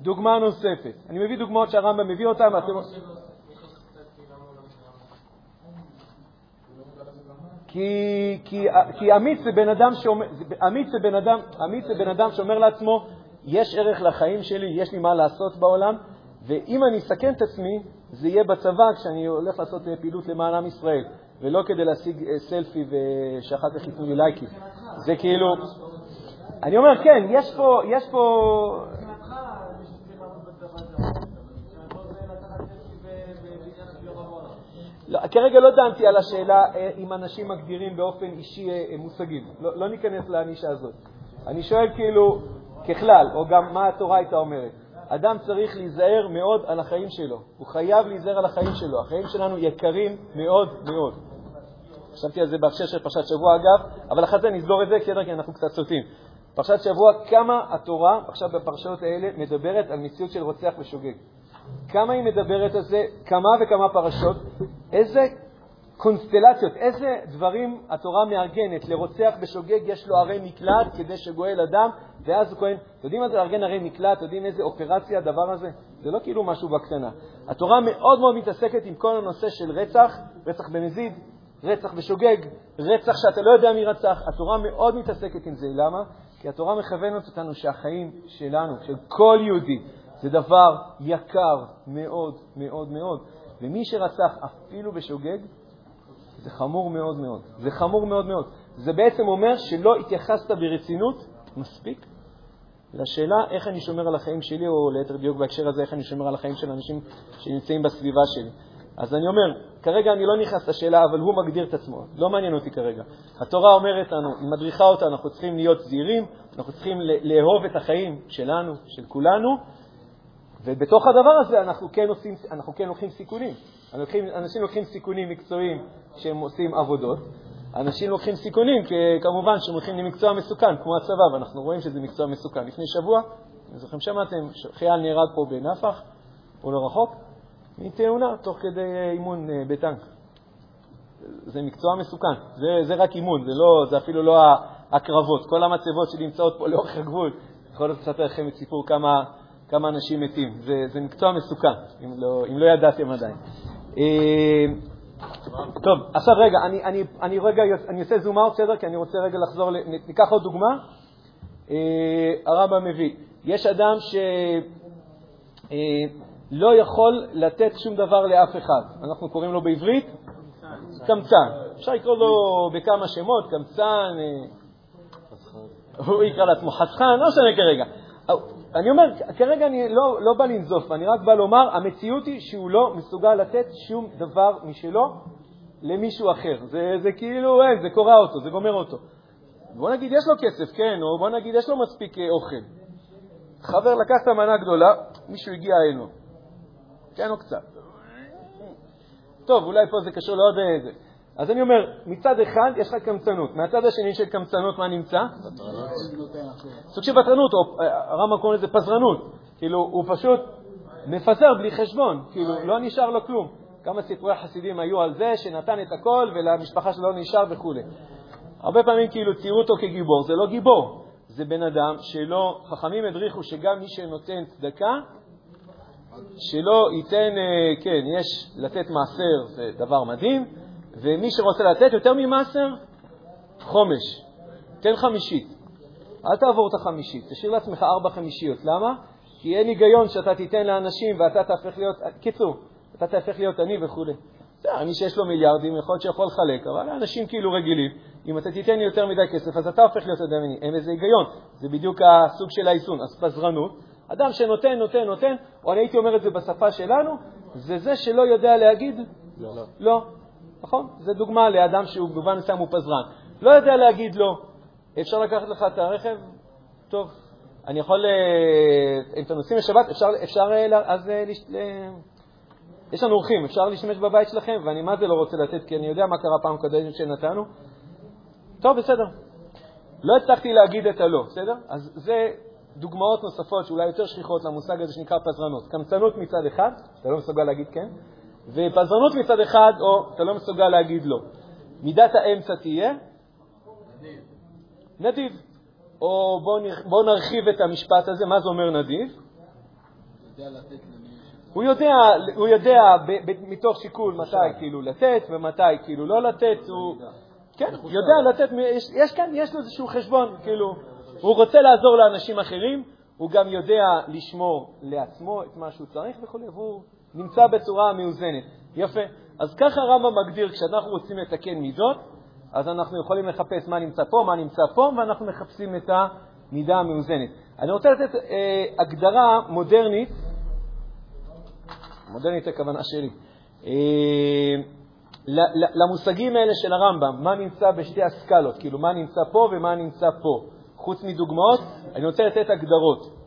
דוגמה נוספת. אני מביא דוגמאות שהרמב"ם מביא אותן, אתם... כי, כי, אמיץ זה בן אדם שאומר, אמיץ זה בן אדם, אמיץ זה בן אדם שאומר לעצמו, יש ערך לחיים שלי, יש לי מה לעשות בעולם, ואם אני אסכן את עצמי, זה יהיה בצבא כשאני הולך לעשות פעילות למען עם ישראל, ולא כדי להשיג אה, סלפי ושאחר כך ייתנו לי לייקים. זה כאילו... אני אומר, כן, יש פה, יש פה, לא, כרגע לא דנתי על השאלה אה, אם אנשים מגדירים באופן אישי אה, אה, מושגים. לא, לא ניכנס לענישה הזאת. אני שואל כאילו, ככלל, או גם מה התורה הייתה אומרת. אדם צריך להיזהר מאוד על החיים שלו. הוא חייב להיזהר על החיים שלו. החיים שלנו יקרים מאוד מאוד. חשבתי על זה בהקשר של פרשת שבוע, אגב, אבל אחרי זה נסגור את זה, כי אנחנו קצת סוטים. פרשת שבוע, כמה התורה, עכשיו בפרשיות האלה, מדברת על מציאות של רוצח ושוגג. כמה היא מדברת על זה, כמה וכמה פרשות, איזה קונסטלציות, איזה דברים התורה מארגנת. לרוצח בשוגג יש לו ערי מקלט כדי שגואל אדם, ואז הוא כהן. אתם יודעים מה זה לארגן ערי מקלט? אתם יודעים איזה אופרציה הדבר הזה? זה לא כאילו משהו בקטנה. התורה מאוד מאוד מתעסקת עם כל הנושא של רצח, רצח במזיד, רצח בשוגג, רצח שאתה לא יודע מי רצח. התורה מאוד מתעסקת עם זה. למה? כי התורה מכוונת אותנו שהחיים שלנו, של כל יהודי, זה דבר יקר מאוד מאוד מאוד. ומי שרצח אפילו בשוגג, זה חמור מאוד מאוד. זה חמור מאוד מאוד. זה בעצם אומר שלא התייחסת ברצינות מספיק לשאלה איך אני שומר על החיים שלי, או ליתר דיוק בהקשר הזה, איך אני שומר על החיים של אנשים שנמצאים בסביבה שלי. אז אני אומר, כרגע אני לא נכנס לשאלה, אבל הוא מגדיר את עצמו. לא מעניין אותי כרגע. התורה אומרת לנו, היא מדריכה אותנו, אנחנו צריכים להיות זהירים, אנחנו צריכים לאהוב את החיים שלנו, של כולנו, ובתוך הדבר הזה אנחנו כן, עושים, אנחנו כן לוקחים סיכונים. לוקחים, אנשים לוקחים סיכונים מקצועיים כשהם עושים עבודות. אנשים לוקחים סיכונים, כמובן, שהם הולכים למקצוע מסוכן, כמו הצבא, ואנחנו רואים שזה מקצוע מסוכן. לפני שבוע, אני זוכר, שמעתם, חייל נהרג פה בנפח, פה לא רחוק, מתאונה תוך כדי אימון אה, בטנק. זה מקצוע מסוכן, זה, זה רק אימון, זה, לא, זה אפילו לא הקרבות. כל המצבות שנמצאות פה לאורך הגבול, יכול להיות לספר לכם את סיפור כמה כמה אנשים מתים. זה, זה מקצוע מסוכן, אם לא, אם לא ידעתם עדיין. אה, טוב, עכשיו רגע, אני, אני, אני רגע, אני עושה זום אאוט, בסדר? כי אני רוצה רגע לחזור, ניקח עוד דוגמה. אה, הרמב"ם מביא, יש אדם שלא אה, יכול לתת שום דבר לאף אחד. אנחנו קוראים לו בעברית קמצן. אפשר לקרוא לו בכמה שמות, קמצן, הוא יקרא לעצמו חסכן, לא משנה כרגע. אני אומר, כרגע אני לא, לא בא לנזוף, אני רק בא לומר, המציאות היא שהוא לא מסוגל לתת שום דבר משלו למישהו אחר. זה, זה כאילו, אין, זה קורע אותו, זה גומר אותו. בוא נגיד, יש לו כסף, כן, או בוא נגיד, יש לו מספיק אה, אוכל. חבר לקח את המנה הגדולה, מישהו הגיע אלינו. תן לו קצת. טוב, אולי פה זה קשור לעוד איזה. אז אני אומר, מצד אחד יש לך קמצנות, מהצד השני של קמצנות מה נמצא? סוג של ותרנות, או אה, הרמב"ם קורא לזה פזרנות. כאילו, הוא פשוט מפזר בלי חשבון, כאילו, לא נשאר לו כלום. כמה סיפורי חסידים היו על זה שנתן את הכל ולמשפחה שלו נשאר וכו'. הרבה פעמים כאילו ציירו אותו כגיבור, זה לא גיבור, זה בן אדם שלא, חכמים הדריכו שגם מי שנותן צדקה, שלא ייתן, אה, כן, יש לתת מעשר, זה דבר מדהים, ומי שרוצה לתת יותר ממעשר, חומש. תן חמישית. אל תעבור את החמישית, תשאיר לעצמך ארבע חמישיות. למה? כי אין היגיון שאתה תיתן לאנשים ואתה תהפך להיות, קיצור, אתה תהפך להיות עני וכו'. בסדר, מי שיש לו מיליארדים, יכול להיות שיכול לחלק, אבל אנשים כאילו רגילים, אם אתה תיתן לי יותר מדי כסף, אז אתה הופך להיות אדם עני. אין איזה היגיון, זה בדיוק הסוג של האיסון. אז פזרנות, אדם שנותן, נותן, נותן, או אני הייתי אומר את זה בשפה שלנו, זה זה שלא יודע להגיד לא. לא. נכון? זו דוגמה לאדם שהוא במובן מסוים הוא פזרן. לא יודע להגיד לא. אפשר לקחת לך את הרכב? טוב. אני יכול, אה, אם אתם נוסעים לשבת, אפשר, אפשר אה, אז אה, יש לנו אורחים, אפשר להשתמש בבית שלכם, ואני מה זה לא רוצה לתת, כי אני יודע מה קרה פעם קודמת שנתנו. טוב, בסדר. לא הצלחתי להגיד את הלא, בסדר? אז זה דוגמאות נוספות שאולי יותר שכיחות למושג הזה שנקרא פזרנות. קמצנות מצד אחד, אתה לא מסוגל להגיד כן, ופזרנות מצד אחד, או אתה לא מסוגל להגיד לא. מידת האמצע תהיה נדיב. או בואו בוא נרחיב את המשפט הזה, מה זה אומר נדיב? הוא יודע, הוא יודע ב, ב, מתוך שיקול מתי כאילו לתת ומתי כאילו לא לתת, הוא כן, יודע לתת, יש, יש כאן, יש לו איזשהו חשבון, כאילו, הוא רוצה לעזור לאנשים אחרים, הוא גם יודע לשמור לעצמו את מה שהוא צריך וכו', והוא נמצא בצורה מאוזנת. יפה. אז ככה הרמב"ם מגדיר, כשאנחנו רוצים לתקן מידות, אז אנחנו יכולים לחפש מה נמצא פה, מה נמצא פה, ואנחנו מחפשים את המידה המאוזנת. אני רוצה לתת אה, הגדרה מודרנית, מודרנית הכוונה שלי, אה, למושגים האלה של הרמב"ם, מה נמצא בשתי הסקלות, כאילו מה נמצא פה ומה נמצא פה. חוץ מדוגמאות, אני רוצה לתת הגדרות.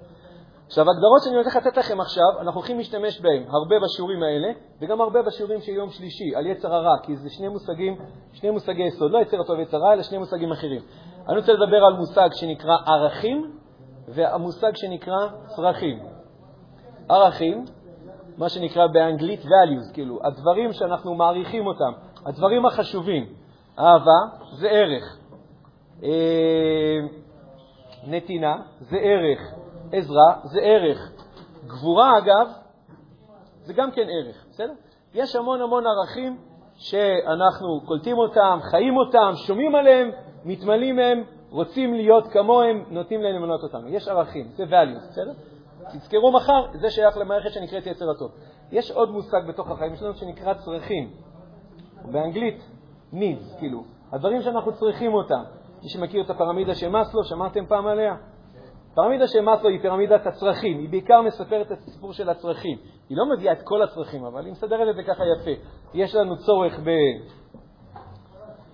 עכשיו, הגדרות שאני הולך לתת לכם עכשיו, אנחנו הולכים להשתמש בהן הרבה בשיעורים האלה, וגם הרבה בשיעורים של יום שלישי, על יצר הרע, כי זה שני מושגים, שני מושגי יסוד, לא יצר הטוב ויצר רע, אלא שני מושגים אחרים. אני רוצה לדבר על מושג שנקרא ערכים, והמושג שנקרא צרכים. ערכים, מה שנקרא באנגלית values, כאילו, הדברים שאנחנו מעריכים אותם, הדברים החשובים. אהבה זה ערך. אה, נתינה זה ערך. עזרה זה ערך. גבורה, אגב, זה גם כן ערך, בסדר? יש המון המון ערכים שאנחנו קולטים אותם, חיים אותם, שומעים עליהם, מתמלאים מהם, רוצים להיות כמוהם, נוטים להם למנות אותנו. יש ערכים, זה values, בסדר? תזכרו מחר, זה שייך למערכת שנקראת יצר הטוב. יש עוד מושג בתוך החיים, יש לנו שנקרא צרכים. באנגלית, needs, כאילו, הדברים שאנחנו צריכים אותם. מי שמכיר את הפירמידה של מאסלו, שמעתם פעם עליה? פירמידה של מאסלו היא פירמידת הצרכים, היא בעיקר מספרת את הסיפור של הצרכים. היא לא מביאה את כל הצרכים, אבל היא מסדרת את זה ככה יפה. יש לנו צורך ב...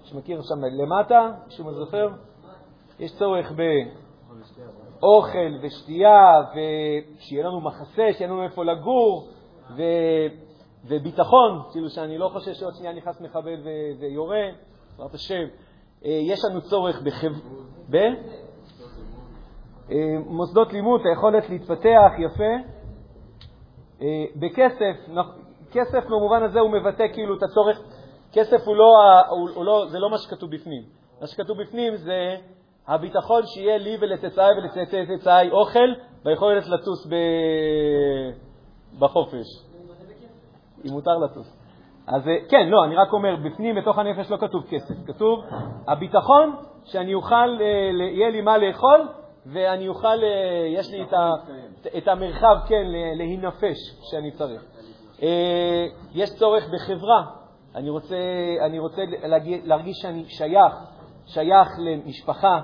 שמכיר שם למטה, מישהו זוכר? יש צורך באוכל ושתייה, ושיהיה לנו מחסה, שיהיה לנו איפה לגור, ו... וביטחון, כאילו שאני לא חושב שעוד שנייה נכנס מחבל ו... ויורה, בעזרת השם. אה, יש לנו צורך בחב... ב... אה, מוסדות לימוד, היכולת להתפתח יפה. אה, בכסף, כסף במובן הזה הוא מבטא כאילו את הצורך, כסף הוא לא, הוא, הוא לא, זה לא מה שכתוב בפנים. מה שכתוב בפנים זה הביטחון שיהיה לי ולצאצאי ולצאצאי אוכל והיכולת לטוס ב... בחופש. אם מותר לטוס. אז כן, לא, אני רק אומר, בפנים, בתוך הנפש לא כתוב כסף, כתוב הביטחון שאני אוכל, יהיה לי מה לאכול ואני אוכל, יש לי את, ה, את המרחב, כן, להינפש שאני צריך. יש צורך בחברה, אני רוצה, אני רוצה להרגיש שאני שייך, שייך למשפחה,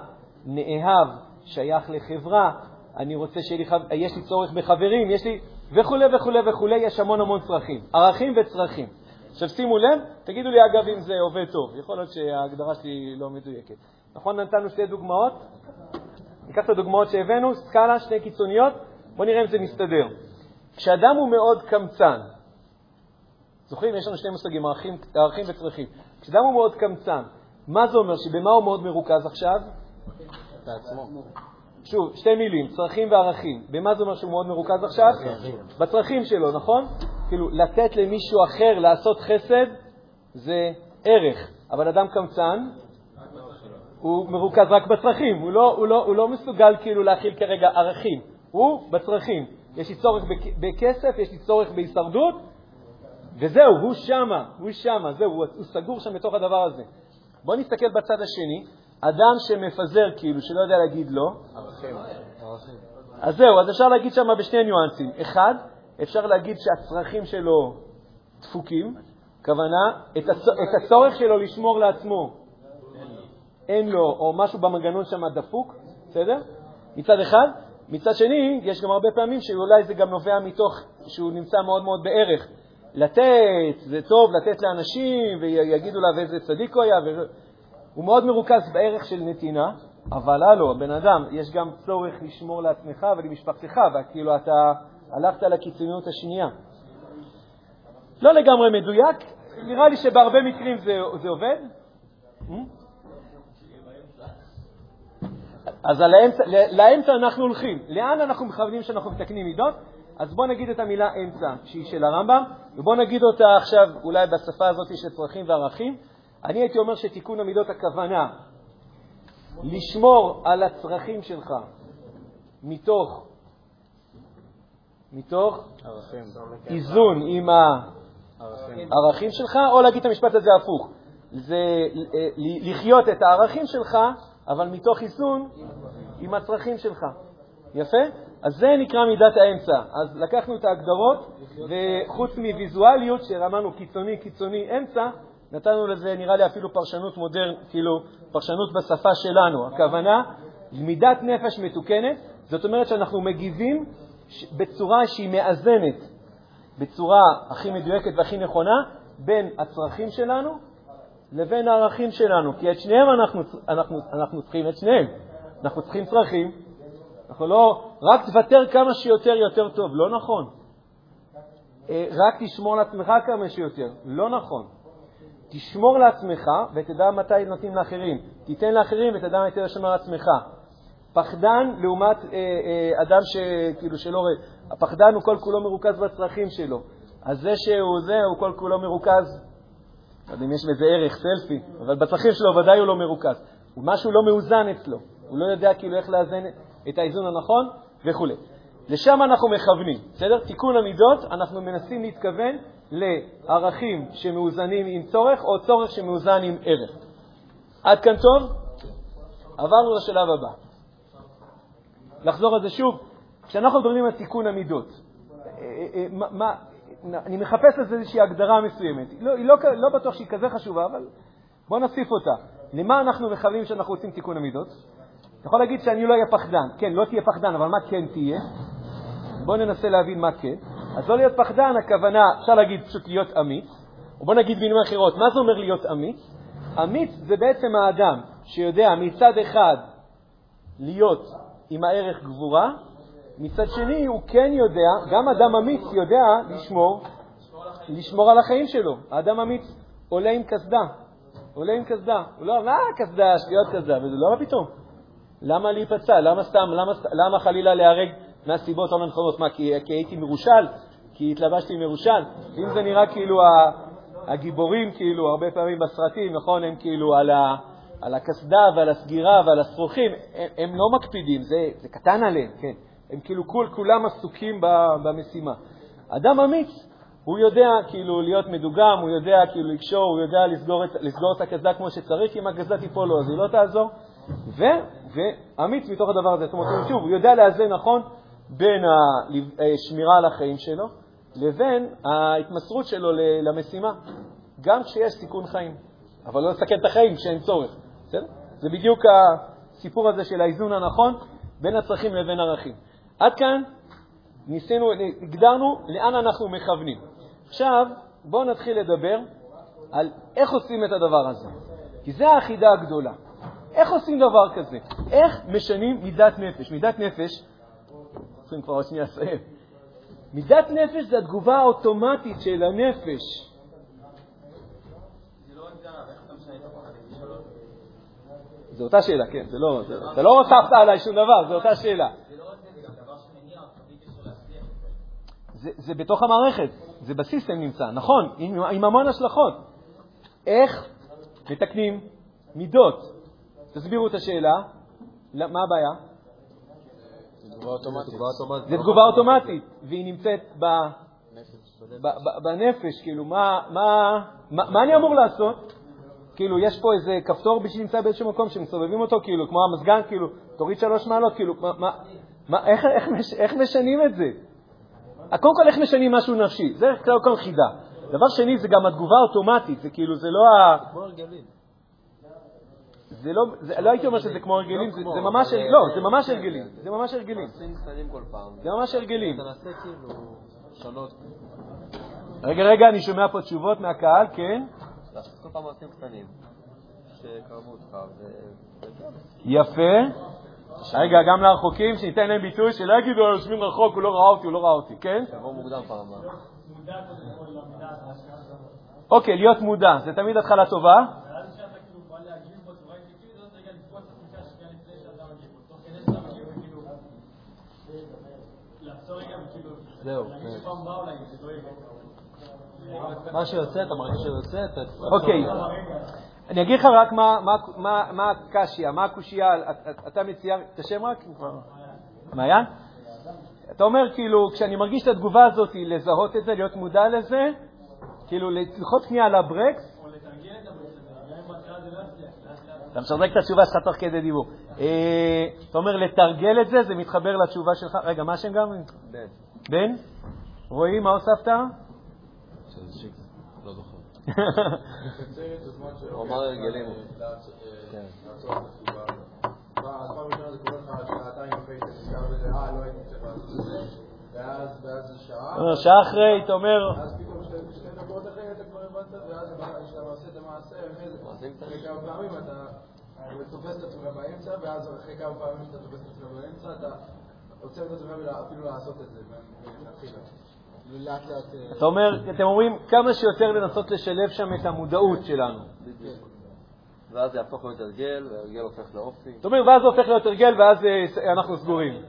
נאהב, שייך לחברה, אני רוצה שיהיה לי, יש לי צורך בחברים, יש לי, וכו' וכו' וכו', יש המון המון צרכים, ערכים וצרכים. עכשיו שימו לב, תגידו לי אגב אם זה עובד טוב, יכול להיות שההגדרה שלי לא מדויקת. נכון, נתנו שתי דוגמאות? ניקח את הדוגמאות שהבאנו, סקאלה, שתי קיצוניות, בואו נראה אם זה מסתדר. כשאדם הוא מאוד קמצן, זוכרים? יש לנו שני מושגים, ערכים, ערכים וצרכים. כשאדם הוא מאוד קמצן, מה זה אומר? שבמה הוא מאוד מרוכז עכשיו? בעצמו. שוב, שתי מילים, צרכים וערכים. במה זה אומר שהוא מאוד מרוכז עכשיו? בצרכים שלו, נכון? כאילו, לתת למישהו אחר לעשות חסד זה ערך, אבל אדם קמצן, הוא מרוכז רק בצרכים, הוא לא, הוא לא, הוא לא מסוגל כאילו להכיל כרגע ערכים, הוא בצרכים. יש לי צורך בכ- בכסף, יש לי צורך בהישרדות, וזהו, הוא שמה, הוא שמה, זהו, הוא, הוא סגור שם בתוך הדבר הזה. בואו נסתכל בצד השני, אדם שמפזר כאילו, שלא יודע להגיד לא, אז זהו, אז אפשר להגיד שם בשני ניואנסים. אחד, אפשר להגיד שהצרכים שלו דפוקים, כוונה, את, הצ... את הצורך שלו לשמור לעצמו אין לו, או משהו במנגנון שם דפוק, בסדר? מצד אחד. מצד שני, יש גם הרבה פעמים שאולי זה גם נובע מתוך שהוא נמצא מאוד מאוד בערך. לתת, זה טוב לתת לאנשים, ויגידו לה איזה צדיק הוא היה. ו... הוא מאוד מרוכז בערך של נתינה, אבל הלו, בן אדם, יש גם צורך לשמור לעצמך ולמשפחתך, וכאילו אתה הלכת לקיצוניות השנייה. לא לגמרי מדויק, נראה לי שבהרבה מקרים זה, זה עובד. אז על האמצע, לאמצע אנחנו הולכים. לאן אנחנו מכוונים שאנחנו מתקנים מידות? אז בואו נגיד את המילה אמצע, שהיא של הרמב"ם, ובואו נגיד אותה עכשיו אולי בשפה הזאת של צרכים וערכים. אני הייתי אומר שתיקון המידות הכוונה לשמור על הצרכים שלך מתוך, מתוך ערכים. איזון עם הערכים שלך, או להגיד את המשפט הזה הפוך. זה אה, לחיות את הערכים שלך, אבל מתוך איזון עם הצרכים שלך. יפה? אז זה נקרא מידת האמצע. אז לקחנו את ההגדרות, וחוץ מוויזואליות, שרמנו קיצוני, קיצוני, אמצע, נתנו לזה, נראה לי, אפילו פרשנות מודרן, כאילו, פרשנות בשפה שלנו. הכוונה, מידת נפש מתוקנת, זאת אומרת שאנחנו מגיבים בצורה שהיא מאזנת, בצורה הכי מדויקת והכי נכונה, בין הצרכים שלנו לבין הערכים שלנו, כי את שניהם אנחנו, אנחנו, אנחנו צריכים, את שניהם. אנחנו צריכים צרכים, אנחנו לא, רק תוותר כמה שיותר יותר טוב, לא נכון. אה, רק תשמור לעצמך כמה שיותר, לא נכון. תשמור לעצמך ותדע מתי נותנים לאחרים. תיתן לאחרים ותדע מתי לשמור לעצמך. פחדן לעומת אה, אה, אדם שכאילו שלא רואה, הפחדן הוא כל כולו מרוכז בצרכים שלו. אז זה שהוא זה, הוא כל כולו מרוכז, לא יודע אם יש לזה ערך, סלפי, אבל בצרכים שלו ודאי הוא לא מרוכז. הוא משהו לא מאוזן אצלו. הוא לא יודע כאילו איך לאזן את האיזון הנכון וכו'. לשם אנחנו מכוונים, בסדר? תיקון המידות, אנחנו מנסים להתכוון לערכים שמאוזנים עם צורך, או צורך שמאוזן עם ערך. עד כאן טוב? עברנו לשלב הבא. לחזור על זה שוב, כשאנחנו מדברים על תיקון המידות, אה, אה, מה, מה, אני מחפש לזה איזושהי הגדרה מסוימת. לא, היא לא, לא בטוח שהיא כזה חשובה, אבל בואו נוסיף אותה. למה אנחנו מכוונים כשאנחנו רוצים תיקון המידות? אתה יכול להגיד שאני לא אהיה פחדן. כן, לא תהיה פחדן, אבל מה כן תהיה? בואו ננסה להבין מה כן. אז לא להיות פחדן, הכוונה, אפשר להגיד פשוט להיות אמיץ, או נגיד במילים אחרות, מה זה אומר להיות אמיץ? אמיץ זה בעצם האדם שיודע מצד אחד להיות עם הערך גבורה, מצד שני הוא כן יודע, גם אדם אמיץ יודע לשמור, לשמור על החיים שלו. האדם אמיץ עולה עם קסדה, עולה עם קסדה. הוא לא, מה קסדה, שטויות קסדה, וזה לא מה פתאום. למה להיפצע? למה סתם? למה, חלילה להיהרג מהסיבות הלא נכונות? מה, כי, כי הייתי מרושל? כי התלבשתי מרושל? אם זה נראה כאילו הגיבורים, כאילו, הרבה פעמים בסרטים, נכון, הם כאילו על, ה, על הקסדה ועל הסגירה ועל השרוכים, הם, הם לא מקפידים, זה, זה קטן עליהם, כן. הם כאילו כול, כולם עסוקים במשימה. אדם אמיץ, הוא יודע כאילו להיות מדוגם, הוא יודע כאילו לקשור, הוא יודע לסגור את, לסגור את הקסדה כמו שצריך, אם הקסדה תיפול לו אז היא לא תעזור. ו, ואמיץ מתוך הדבר הזה. זאת אומרת, שוב, הוא יודע לאזן נכון בין השמירה על החיים שלו לבין ההתמסרות שלו למשימה, גם כשיש סיכון חיים. אבל לא לסכן את החיים כשאין צורך. בסדר? זה בדיוק הסיפור הזה של האיזון הנכון בין הצרכים לבין ערכים. עד כאן ניסינו, הגדרנו לאן אנחנו מכוונים. עכשיו, בואו נתחיל לדבר על איך עושים את הדבר הזה. כי זו האחידה הגדולה. איך עושים דבר כזה? איך משנים מידת נפש? מידת נפש, צריכים כבר עוד שנייה לסיים. מידת נפש זה התגובה האוטומטית של הנפש. זו אותה שאלה, כן, זה לא, אתה לא הוספת עליי שום דבר, זו אותה שאלה. זה, זה בתוך המערכת, זה בסיסטם נמצא, נכון, עם, עם המון השלכות. איך מתקנים מידות? תסבירו את השאלה, מה הבעיה? זה תגובה אוטומטית, והיא נמצאת ב... ב- ב- בנפש, כאילו, מה, מה, מה, מה אני אמור לעשות? כאילו, יש פה איזה כפתור בשביל שנמצא באיזשהו מקום שמסובבים אותו, כאילו, כמו המזגן, כאילו, תוריד שלוש מעלות, כאילו, מה, מה, מה, איך, איך, מש- איך משנים את זה? קודם כל, איך משנים משהו נפשי? זה קודם כל חידה. דבר שני, זה גם התגובה האוטומטית, זה כאילו, זה לא ה... כמו הרגלים. זה לא, זה, לא הייתי אומר שזה כמו הרגלים, זה, זה ממש, לא, זה ממש הרגלים, זה ממש הרגלים. זה ממש הרגלים. כאילו. רגע, רגע, אני שומע פה תשובות מהקהל, כן? כל פעם מעשים קטנים. שקרבו אותך. וזהו. יפה. רגע, גם לרחוקים, שניתן להם ביטוי, שלא יגידו, "אה, יושבים רחוק, הוא לא ראה אותי, הוא לא ראה אותי, כן? מוקדם פעם הבאה. אוקיי, להיות מודע, זה תמיד התחלה טובה. זהו. מה שיוצא, אתה מרגיש שיוצא, אתה... אוקיי. אני אגיד לך רק מה- מה- מה- מה הקשיא, מה הקושייה, את- את- אתה מציע, את השם רק? מעיין? אתה אומר, כאילו, כשאני מרגיש את התגובה הזאת, לזהות את זה, להיות מודע לזה, כאילו, ללחוץ שנייה על הברקס, או לתרגל את הברקס הזה, גם אם בהתחלה זה לא יצליח, לאט לאט. אתה משחזק את התשובה שלך תוך כדי דיבור. אה, אתה אומר, לתרגל את זה, זה מתחבר לתשובה שלך. רגע, מה השם גם? בן. בן? רועי, מה הוספת? לקצר את הזמן של... הוא אמר הרגלים. לעצור את התגובה. אז פעם ראשונה זה קורה לך שעתיים בזה, אה, לא הייתי צריך לעשות את זה. ואז שעה. אה, שעה אחרי, אתה אומר, ואז פתאום שתי דקות אחרי אתה כבר הבנת, ואז כשאתה עושה את המעשה, קטנים. אחרי כמה פעמים אתה תופס את עצמך באמצע, ואז אחרי כמה פעמים שאתה תופס את עצמך באמצע, אתה עוצר את עצמך אפילו לעשות את זה מלכתחילה. אה, אתה אומר, אתם אומרים, כמה שיותר לנסות לשלב שם את המודעות שלנו. ואז זה יהפוך להיות הרגל, והרגל הופך לאופי. זאת אומרת, ואז זה הופך להיות הרגל, ואז אה, אנחנו סגורים.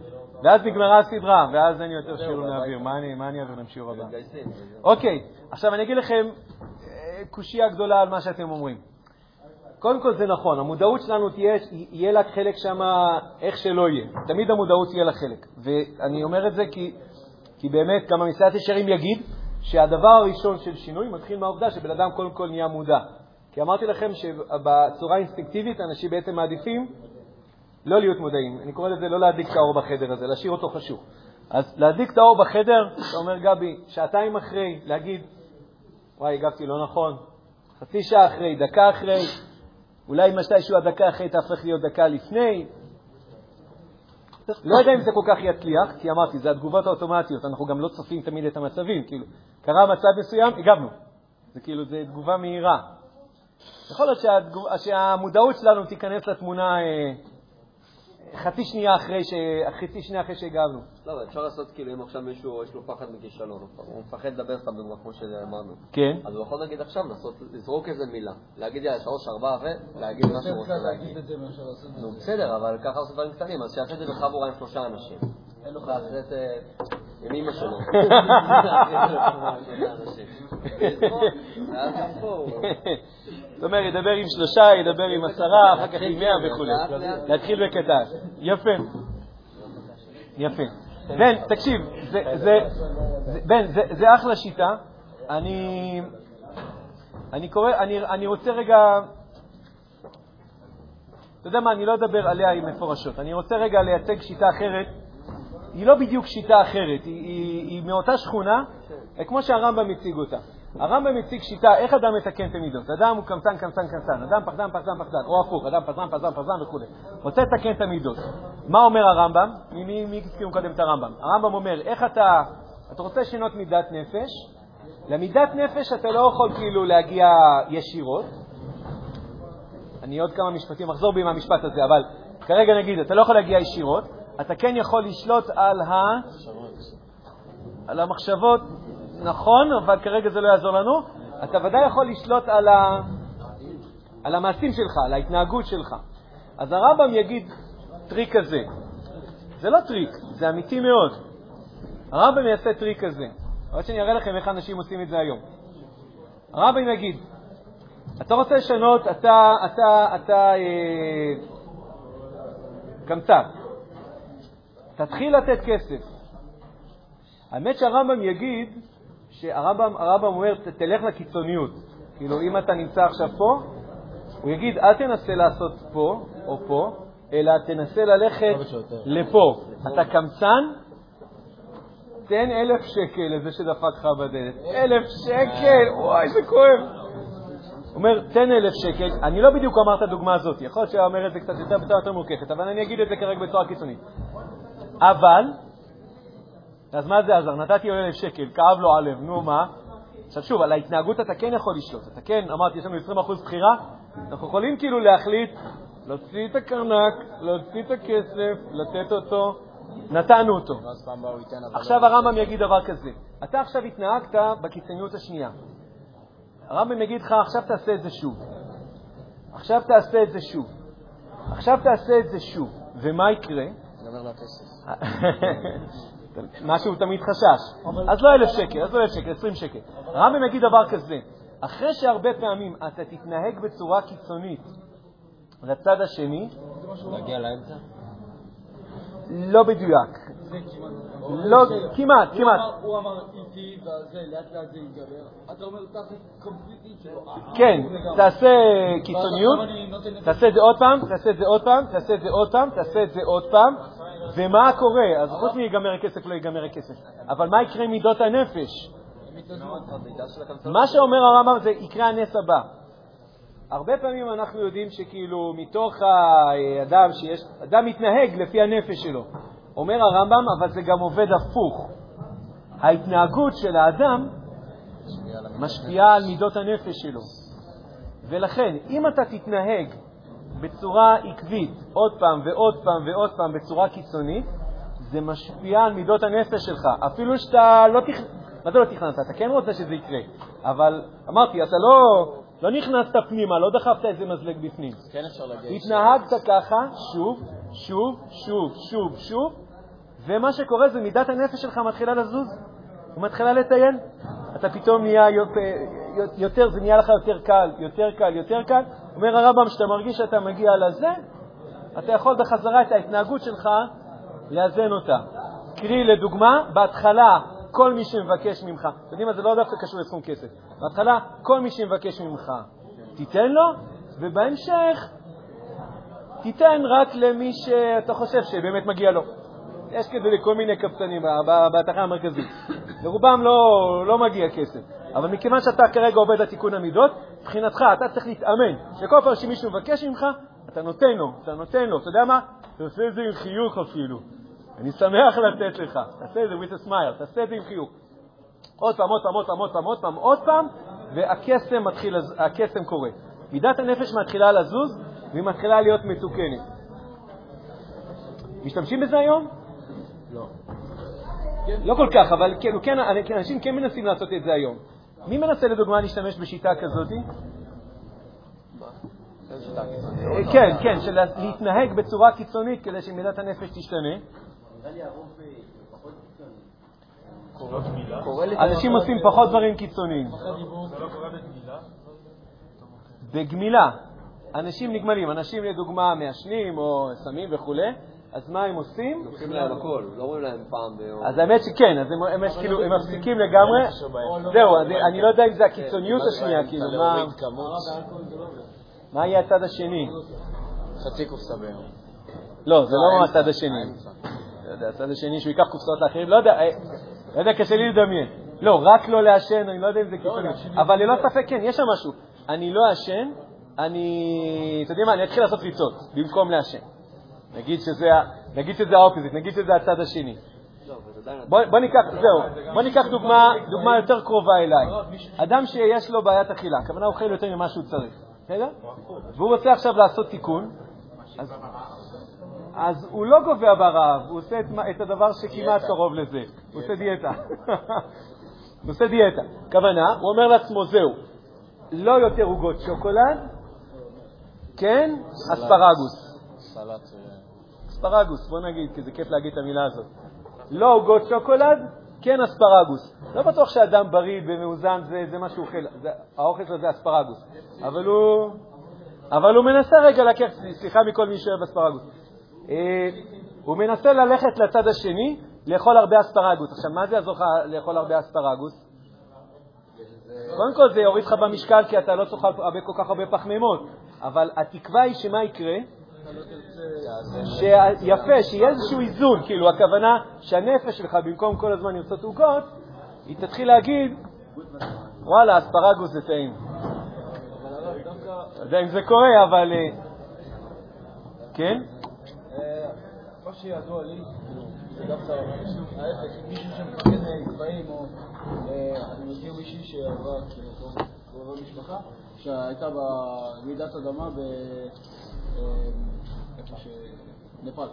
ואז נגמרה הסדרה, ואז אין יותר שיעורים להעביר. מה אני- אעביר להם שיעור הבא? אוקיי, עכשיו אני אגיד לכם אה, קושייה גדולה על מה שאתם אומרים. קודם כל זה נכון, המודעות שלנו תהיה, יהיה לה חלק שם איך שלא יהיה. תמיד המודעות תהיה לה חלק. ואני אומר את זה כי, כי באמת גם המסעדת ישרים יגיד שהדבר הראשון של שינוי מתחיל מהעובדה שבן אדם קודם כל נהיה מודע. כי אמרתי לכם שבצורה אינסטינקטיבית אנשים בעצם מעדיפים לא להיות מודעים. אני קורא לזה לא להדליק את האור בחדר הזה, להשאיר אותו חשוך. אז להדליק את האור בחדר, אתה אומר, גבי, שעתיים אחרי, להגיד, וואי, הגבתי לא נכון, חצי שעה אחרי, דקה אחרי, אולי מתישהו הדקה אחרי תהפך להיות דקה לפני. לא יודע אם זה כל כך יצליח, כי אמרתי, זה התגובות האוטומטיות, אנחנו גם לא צופים תמיד את המצבים, כאילו, קרה מצב מסוים, הגבנו. זה כאילו, זה תגובה מהירה. יכול להיות. שהמודעות שלנו תיכנס לתמונה אה, חצי שנייה אחרי, ש... חצי שנייה אחרי שהגבנו. לא, אפשר לעשות כאילו אם עכשיו מישהו יש לו פחד מכישלון, הוא מפחד לדבר סתם כמו שאמרנו. כן. אז הוא יכול להגיד עכשיו, לנסות לזרוק איזה מילה. להגיד יאללה, שלוש, ארבע, ולהגיד מה שהוא רוצה להגיד. את זה מאשר לעשות את זה. נו, בסדר, אבל ככה עושים דברים קטנים, אז שיעשה את זה בחבורה עם שלושה אנשים. אין לו חייב את זה עם אמא שלו. זאת אומרת, ידבר עם שלושה, ידבר עם עשרה, אחר כך עם מאה וכו'. להתחיל בקטן. יפה. יפה. בן, תקשיב, בן, זה אחלה שיטה. אני, אני קורא, אני, אני רוצה רגע, אתה יודע מה, אני לא אדבר עליה עם מפורשות. אני רוצה רגע לייצג שיטה אחרת. היא לא בדיוק שיטה אחרת, היא, היא, היא מאותה שכונה, כמו שהרמב"ם הציג אותה. הרמב"ם הציג שיטה, איך אדם מתקן את המידות. אדם הוא קמצן, קמצן, קמצן, אדם פחדן, פחדן, פחדן, או הפוך, אדם פזרן, פזרן, פזרן וכו'. רוצה לתקן את המידות. מה אומר הרמב"ם? מי הזכירו קודם את הרמב"ם? הרמב"ם אומר, איך אתה, אתה רוצה לשנות מידת נפש, למידת נפש אתה לא יכול כאילו להגיע ישירות. אני עוד כמה משפטים אחזור בי מהמשפט הזה, אבל כרגע נגיד, אתה לא יכול להגיע ישירות, אתה כן יכול לשלוט על, ה... על המחשבות, נכון, אבל כרגע זה לא יעזור לנו. אתה ודאי יכול לשלוט על, ה... על המעשים שלך, על ההתנהגות שלך. אז הרמב"ם יגיד טריק כזה. זה לא טריק, זה אמיתי מאוד. הרמב"ם יעשה טריק כזה. עוד שאני אראה לכם איך אנשים עושים את זה היום. הרמב"ם יגיד, אתה רוצה לשנות, אתה, אתה, אתה, אה, קמצן. תתחיל לתת כסף. האמת שהרמב"ם יגיד, שהרמב"ם הרמב"ם אומר, תלך לקיצוניות. כאילו, אם אתה נמצא עכשיו פה, הוא יגיד, אל תנסה לעשות פה או פה, אלא תנסה ללכת לפה. אתה קמצן, תן אלף שקל לזה שדפק לך בדלת. אלף שקל, וואי, זה כואב. אומר, תן אלף שקל. אני לא בדיוק אמר את הדוגמה הזאת, יכול להיות שהוא אומר את זה קצת יותר בצורה יותר מורכבת, אבל אני אגיד את זה כרגע בצורה קיצונית. אבל, אז מה זה עזר? נתתי לו אלף שקל, כאב לו הלב, נו מה? עכשיו שוב, על ההתנהגות אתה כן יכול לשלוט. אתה כן, אמרתי, יש לנו 20% בחירה, אנחנו יכולים כאילו להחליט, להוציא את הקרנק, להוציא את הכסף, לתת אותו, נתנו אותו. עכשיו הרמב"ם יגיד דבר כזה, אתה עכשיו התנהגת בקיצוניות השנייה. הרמב"ם יגיד לך, עכשיו תעשה את זה שוב. עכשיו תעשה את זה שוב. עכשיו תעשה את זה שוב. ומה יקרה? ייגמר לו הכסף. משהו תמיד חשש. אז לא אלף שקל, אז לא אלף שקל, עשרים שקל. הרמב"ם יגיד דבר כזה, אחרי שהרבה פעמים אתה תתנהג בצורה קיצונית לצד השני, להגיע לאמצע? לא בדיוק. לא, כמעט, כמעט. הוא אמר איטי, וזה, לאט לאט זה ייגמר. אתה אומר, תעשה קומפליטי, כאילו... כן, תעשה קיצוניות, תעשה את זה עוד פעם, תעשה את זה עוד פעם, תעשה את זה עוד פעם, תעשה את זה עוד פעם, ומה קורה? אז חוץ מיגמר הכסף לא ייגמר הכסף. אבל מה יקרה עם מידות הנפש? מה שאומר הרמב"ם זה יקרה הנס הבא. הרבה פעמים אנחנו יודעים שכאילו מתוך האדם שיש, אדם מתנהג לפי הנפש שלו. אומר הרמב"ם, אבל זה גם עובד הפוך. ההתנהגות של האדם משפיעה על מידות הנפש שלו. ולכן, אם אתה תתנהג בצורה עקבית עוד פעם ועוד פעם ועוד פעם בצורה קיצונית, זה משפיע על מידות הנפש שלך. אפילו שאתה לא תכננת, מה זה לא תכננת? אתה כן רוצה שזה יקרה, אבל אמרתי, אתה לא, לא נכנסת פנימה, לא דחפת איזה מזלג בפנים. כן אפשר להגיע. התנהגת ככה שוב, שוב, שוב, שוב, שוב, ומה שקורה זה מידת הנפש שלך מתחילה לזוז, היא מתחילה לטייל. אתה פתאום נהיה יותר- יותר, זה נהיה לך יותר קל, יותר קל, יותר קל. אומר הרמב"ם, כשאתה מרגיש שאתה מגיע לזה, אתה יכול בחזרה את ההתנהגות שלך לאזן אותה. קרי, לדוגמה, בהתחלה כל מי שמבקש ממך, אתם יודעים מה, זה לא דווקא קשור לסכום כסף. בהתחלה כל מי שמבקש ממך, תיתן לו, ובהמשך תיתן רק למי שאתה חושב שבאמת מגיע לו. יש כזה לכל מיני ב- בתחנה המרכזית. לרובם לא, לא מגיע כסף. אבל מכיוון שאתה כרגע עובד על תיקון המידות, מבחינתך אתה צריך להתאמן, שכל פעם שמישהו מבקש ממך, אתה נותן לו, אתה נותן לו, אתה יודע מה? תעשה את זה עם חיוך אפילו. אני שמח לתת לך, תעשה את זה with a smile, תעשה את זה עם חיוך. עוד פעם, עוד פעם, עוד פעם, עוד פעם, עוד פעם, עוד פעם, והקסם מתחיל, הקסם קורה. מידת הנפש מתחילה לזוז, והיא מתחילה להיות מתוקנת. משתמשים בזה היום? לא. לא כל כך, אבל כן, כן, אנשים כן מנסים לעשות את זה היום. מי מנסה לדוגמה להשתמש בשיטה כזאת? כן, כן, של להתנהג בצורה קיצונית כדי שמידת הנפש תשתנה. אנשים עושים פחות דברים קיצוניים. בגמילה. אנשים נגמלים, אנשים לדוגמה מעשנים או סמים וכולי, אז מה הם עושים? לוקחים להם הכל, לא אומרים להם פעם ביום. אז האמת שכן, אז הם, כאילו, הם מפסיקים לגמרי. זהו, אז אני לא יודע אם זה הקיצוניות השנייה, כאילו, מה, כמות, מה יהיה הצד השני? חצי קופסה ביום. לא, זה לא הצד השני. לא יודע, הצד השני שהוא ייקח קופסאות לאחרים, לא יודע, אה, לא יודע, קשה לי לדמיין. לא, רק לא לעשן, אני לא יודע אם זה קיצוני. אבל ללא ספק, כן, יש שם משהו. אני לא אעשן, אני, אתה יודע מה, אני אתחיל לעשות ריצות במקום לעשן. נגיד שזה נגיד שזה האופוזיט, נגיד שזה הצד השני. לא, אבל עדיין... בוא, בוא ניקח, זהו, בוא ניקח דוגמה, דוגמה יותר קרובה אליי. אדם שיש לו בעיית אכילה, הכוונה הוא אוכל יותר ממה שהוא צריך, בסדר? והוא רוצה עכשיו לעשות תיקון, אז, אז הוא לא גובע ברעב, הוא עושה את, את הדבר שכמעט קרוב לזה, הוא עושה דיאטה. הוא עושה דיאטה. כוונה, הוא אומר לעצמו, זהו, לא יותר עוגות שוקולד, כן, אספרגוס. סלט... אספרגוס, בוא נגיד, כי זה כיף להגיד את המילה הזאת. לא עוגות שוקולד, כן אספרגוס. לא בטוח שאדם בריא ומאוזן זה, זה מה שהוא אוכל, האוכל שלו זה אספרגוס. אבל הוא, אבל הוא מנסה רגע לקחת, סליחה מכל מי שאוהב אספרגוס. אה, הוא מנסה ללכת לצד השני, לאכול הרבה אספרגוס. עכשיו, מה זה יעזור לך לאכול הרבה אספרגוס? קודם כל זה יוריד לך במשקל כי אתה לא הרבה- כל כך הרבה פחמימות, אבל התקווה היא שמה יקרה? ש- יפה, שיהיה איזשהו איזון, כאילו הכוונה שהנפש שלך במקום כל הזמן לרצות עוגות, היא תתחיל להגיד, וואלה, אספרגוס זה טעים. לא יודע אם זה קורה, אבל... אה, כן? מה שידוע לי, כאילו, זה דווקא ההפך, מישהו שמפחד מצבעים, או אה, אני מכיר מישהי שעברה, כאילו, קרובה משפחה, שהייתה ברעידת אדמה. אה, איפה ש... נפאל.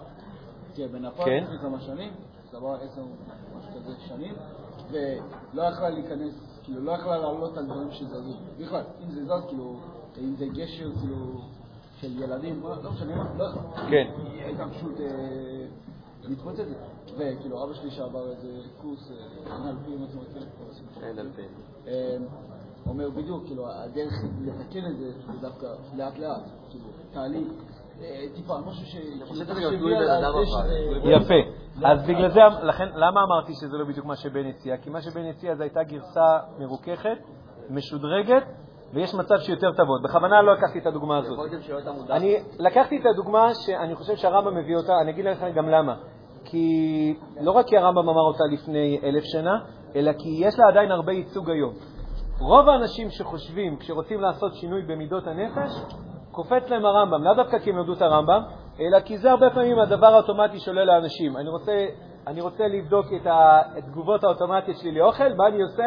כן, בנפאל כן. לפני כמה שנים, עבר עשר, משהו כזה שנים, ולא יכלה להיכנס, כאילו, לא יכלה לעלות על דברים שזזים. בכלל, אם זה זז, כאילו, אם זה גשר, כאילו, של ילדים, מה, לא משנה מה, לא יכלה. כן. היא הייתה פשוט אה, מתפוצצת. וכאילו, אבא שלי שעבר איזה קורס, אה, NLP, אם אתם אה, אומר בדיוק, כאילו, הדרך לתקן את זה, זה דווקא לאט לאט, כאילו, תהליך, אה, טיפה, משהו ש... תלוי יפה. אז בגלל זה, לכן, למה אמרתי שזה לא בדיוק מה שבן הציע? כי מה שבן הציע זו הייתה גרסה מרוככת, משודרגת, ויש מצב שיותר תבוא. בכוונה לא לקחתי את הדוגמה הזאת. אני לקחתי את הדוגמה שאני חושב שהרמב"ם מביא אותה, אני אגיד לכם גם למה. כי לא רק כי הרמב"ם אמר אותה לפני אלף שנה, אלא כי יש לה עדיין הרבה ייצוג היום. רוב האנשים שחושבים, כשרוצים לעשות שינוי במידות הנפש, קופץ להם הרמב"ם, לאו דווקא כי הם למדו את הרמב"ם, אלא כי זה הרבה פעמים הדבר האוטומטי שעולה לאנשים. אני רוצה, אני רוצה לבדוק את התגובות האוטומטיות שלי לאוכל, מה אני עושה?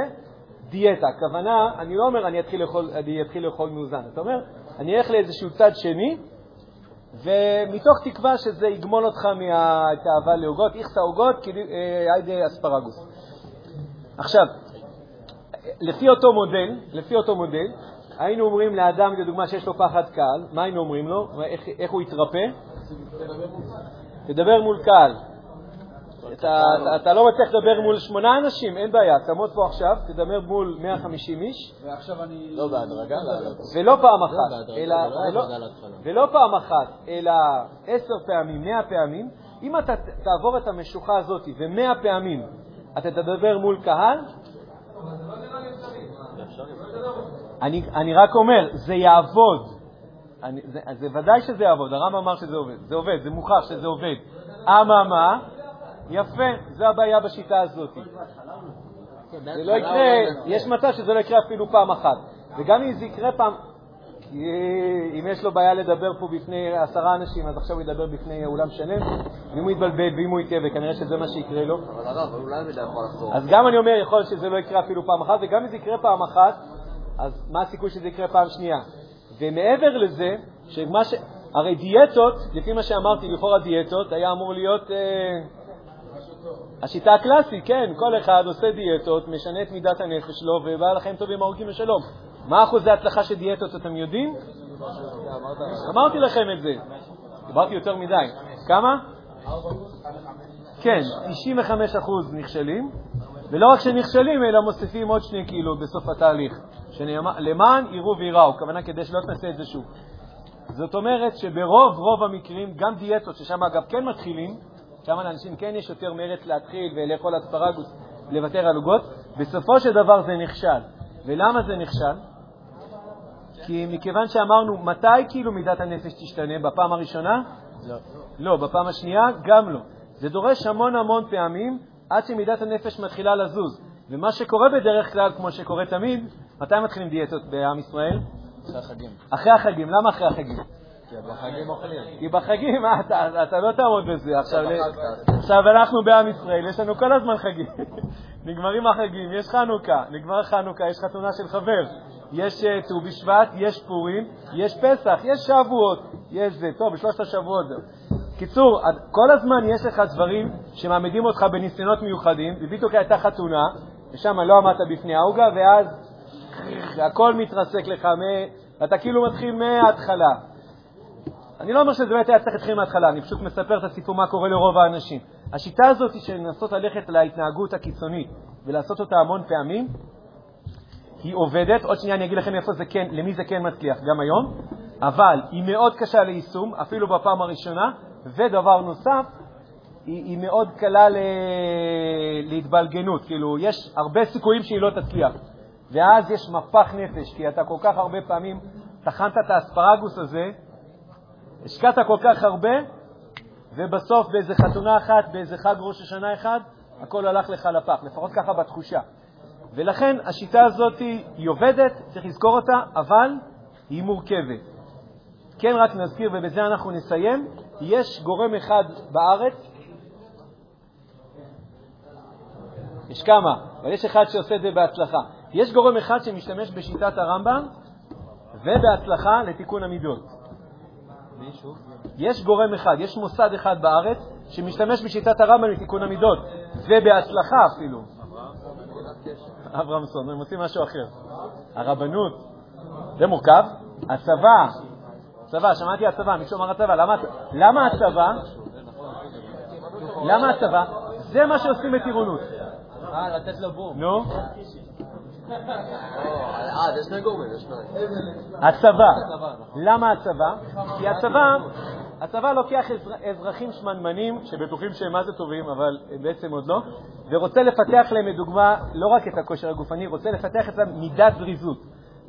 דיאטה. הכוונה, אני לא אומר אני אתחיל לאכול, אני אתחיל לאכול מאוזן, אתה אומר, אני אלך לאיזשהו צד שני, ומתוך תקווה שזה יגמול אותך מהתאווה לעוגות, איכסה עוגות, כאילו, אה, היידה אספרגוס. עכשיו, לפי אותו מודל, לפי אותו מודל, היינו אומרים לאדם, לדוגמה, שיש לו פחד קהל, מה היינו אומרים לו? איך, איך הוא יתרפא? תדבר מול קהל. אתה, אתה, אתה לא מצליח לדבר מול שמונה אנשים, אין בעיה, תעמוד פה עכשיו, תדבר מול 150 איש, ועכשיו אני... לא בהדרגה, לעלות. ולא פעם לא אחת, אלא, לא ולא, פעם אחת, אלא עשר פעמים, מאה פעמים, אם אתה תעבור את המשוכה הזאת ומאה פעמים אתה תדבר מול קהל, אני, אני רק אומר, זה יעבוד. אני, זה, זה ודאי שזה יעבוד, הרמב"ם אמר שזה עובד. זה עובד, זה מוכח שזה עובד. אממה, יפה, זו הבעיה בשיטה הזאת. זה לא יקרה, יש מצב שזה לא יקרה אפילו פעם אחת. וגם אם זה יקרה פעם, כי אם יש לו בעיה לדבר פה בפני עשרה אנשים, אז עכשיו הוא ידבר בפני אולם שלם, ואם הוא יתבלבל ואם הוא יטעה, וכנראה שזה מה שיקרה לו. אבל הרב, אולי מידע יכול לחזור. אז גם אני אומר, יכול להיות שזה לא יקרה אפילו פעם אחת, וגם אם זה יקרה פעם אחת, אז מה הסיכוי שזה יקרה פעם שנייה? ומעבר לזה, שמה ש... הרי דיאטות, לפי מה שאמרתי, לכאורה דיאטות, היה אמור להיות... אה, השיטה הקלאסית, כן, כל אחד עושה דיאטות, משנה את מידת הנפש שלו, ובא לחיים טובים ארוכים ושלום. מה אחוזי ההצלחה של דיאטות, אתם יודעים? אמרתי לכם את זה. דיברתי יותר מדי. כמה? כן, 95% נכשלים, ולא רק שנכשלים, אלא מוסיפים עוד שני קילו בסוף התהליך. למען יראו וייראו, הכוונה כדי שלא תנסה את זה שוב. זאת אומרת שברוב רוב המקרים, גם דיאטות, ששם אגב כן מתחילים, שם לאנשים כן יש יותר מרץ להתחיל ולאכול אספרגוס, לוותר על עוגות, בסופו של דבר זה נכשל. ולמה זה נכשל? כי מכיוון שאמרנו, מתי כאילו מידת הנפש תשתנה? בפעם הראשונה? לא. לא, בפעם השנייה גם לא. זה דורש המון המון פעמים עד שמידת הנפש מתחילה לזוז. ומה שקורה בדרך כלל, כמו שקורה תמיד, מתי מתחילים דיאטות בעם ישראל? אחרי החגים. אחרי החגים. למה אחרי החגים? כי בחגים אוכלים. כי בחגים, אה, אתה, אתה לא תעמוד בזה. עכשיו, עכשיו אנחנו בעם ישראל, יש לנו כל הזמן חגים. נגמרים החגים, יש חנוכה, נגמר חנוכה, יש חתונה של חבר, יש אה, ט"ו בשבט, יש פורים, יש פסח, יש שבועות, יש זה. טוב, בשלושת השבועות זהו. קיצור, כל הזמן יש לך דברים שמעמידים אותך בניסיונות מיוחדים, ובדיוק הייתה חתונה, ושם לא עמדת בפני העוגה, ואז הכל מתרסק לך, ואתה כאילו מתחיל מההתחלה. אני לא אומר שזה באמת היה צריך להתחיל מההתחלה, אני פשוט מספר את הסיפור מה קורה לרוב האנשים. השיטה הזאת של לנסות ללכת להתנהגות הקיצונית ולעשות אותה המון פעמים, היא עובדת, עוד שנייה אני אגיד לכם איפה זה כן, למי זה כן מצליח, גם היום, אבל היא מאוד קשה ליישום, אפילו בפעם הראשונה, ודבר נוסף, היא, היא מאוד קלה ל... להתבלגנות, כאילו, יש הרבה סיכויים שהיא לא תצליח. ואז יש מפח נפש, כי אתה כל כך הרבה פעמים טחנת את האספרגוס הזה, השקעת כל כך הרבה, ובסוף באיזה חתונה אחת, באיזה חג ראש השנה אחד, הכל הלך לך לפח, לפחות ככה בתחושה. ולכן השיטה הזאת היא עובדת, צריך לזכור אותה, אבל היא מורכבת. כן, רק נזכיר, ובזה אנחנו נסיים, יש גורם אחד בארץ, יש כמה, אבל יש אחד שעושה את זה בהצלחה. יש גורם אחד שמשתמש בשיטת הרמב"ם, ובהצלחה לתיקון המידות. יש גורם אחד, יש מוסד אחד בארץ שמשתמש בשיטת הרמב"ם לתיקון המידות, ובהצלחה אפילו. אברמסון, הם עושים משהו אחר. הרבנות, זה מורכב. הצבא, צבא, שמעתי הצבא, מישהו אמר הצבא, למה הצבא? למה הצבא? זה מה שעושים בטירונות. אה, לתת לו בום. נו, אה, זה שני גורמים, יש שניים. הצבא. למה הצבא? כי הצבא, הצבא לוקח אזר, אזרחים שמנמנים, שבטוחים שהם מה זה טובים, אבל בעצם עוד לא, ורוצה לפתח להם, לדוגמה, לא רק את הכושר הגופני, רוצה לפתח אצלם מידת זריזות.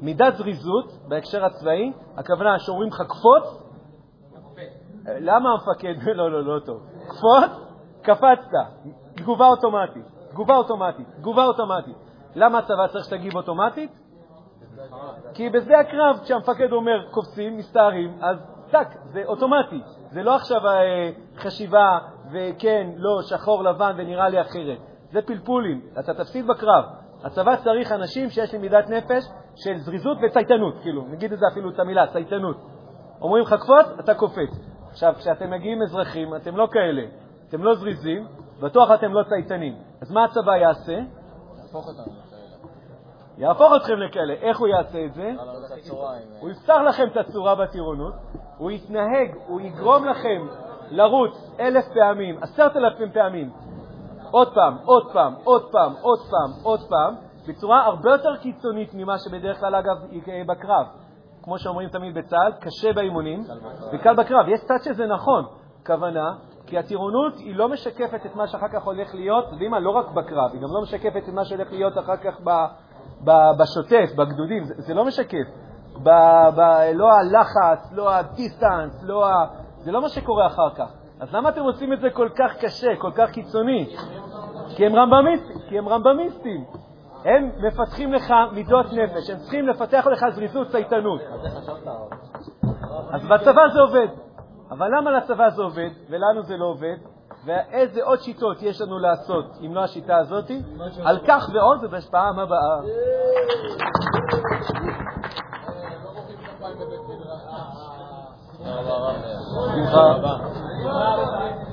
מידת זריזות, בהקשר הצבאי, הכוונה שאומרים לך קפוץ, למה המפקד, לא, לא, לא טוב, קפוץ, קפצת, תגובה אוטומטית, תגובה אוטומטית, תגובה אוטומטית. למה הצבא צריך שתגיב אוטומטית? כי בשדה הקרב, כשהמפקד אומר קופצים, מסתערים, אז טק, זה אוטומטי. זה לא עכשיו אה, חשיבה וכן, לא, שחור, לבן ונראה לי אחרת. זה פלפולים, אתה תפסיד בקרב. הצבא צריך אנשים שיש להם מידת נפש של זריזות וצייתנות, כאילו, נגיד את זה אפילו את המילה, צייתנות. אומרים לך קפוץ, אתה קופץ. עכשיו, כשאתם מגיעים אזרחים, אתם לא כאלה, אתם לא זריזים, בטוח אתם לא צייתנים. אז מה הצבא יעשה? תהפוך אותנו לכאלה. יהפוך אתכם לכאלה. איך הוא יעשה את זה? עם... הוא יפתח לכם את הצורה בטירונות, הוא יתנהג, הוא יגרום לכם לרוץ אלף פעמים, עשרת אלפים פעמים, עוד פעם, עוד פעם, עוד פעם, עוד פעם, עוד פעם, בצורה הרבה יותר קיצונית ממה שבדרך כלל, אגב, יקרה בקרב. כמו שאומרים תמיד בצה"ל, קשה באימונים וקל בקרב. יש צד שזה נכון, כוונה, כי הטירונות היא לא משקפת את מה שאחר כך הולך להיות, יודעים מה, לא רק בקרב, היא גם לא משקפת את מה שהולך להיות אחר כך ב, ב, בשוטף, בגדודים, זה, זה לא משקף. ב, ב, לא הלחץ, לא הדיסטנס, לא ה... זה לא מה שקורה אחר כך. אז למה אתם עושים את זה כל כך קשה, כל כך קיצוני? כי הם רמב"מיסטים, כי הם רמב"מיסטים. הם מפתחים לך מידות נפש, הם צריכים לפתח לך זריזות, צייתנות. אז בצבא זה עובד. אבל למה לצבא זה עובד ולנו זה לא עובד? ואיזה עוד שיטות יש לנו לעשות אם לא השיטה הזאת? על כך ועוד, ובפעם הבאה. בשמחה. רבה.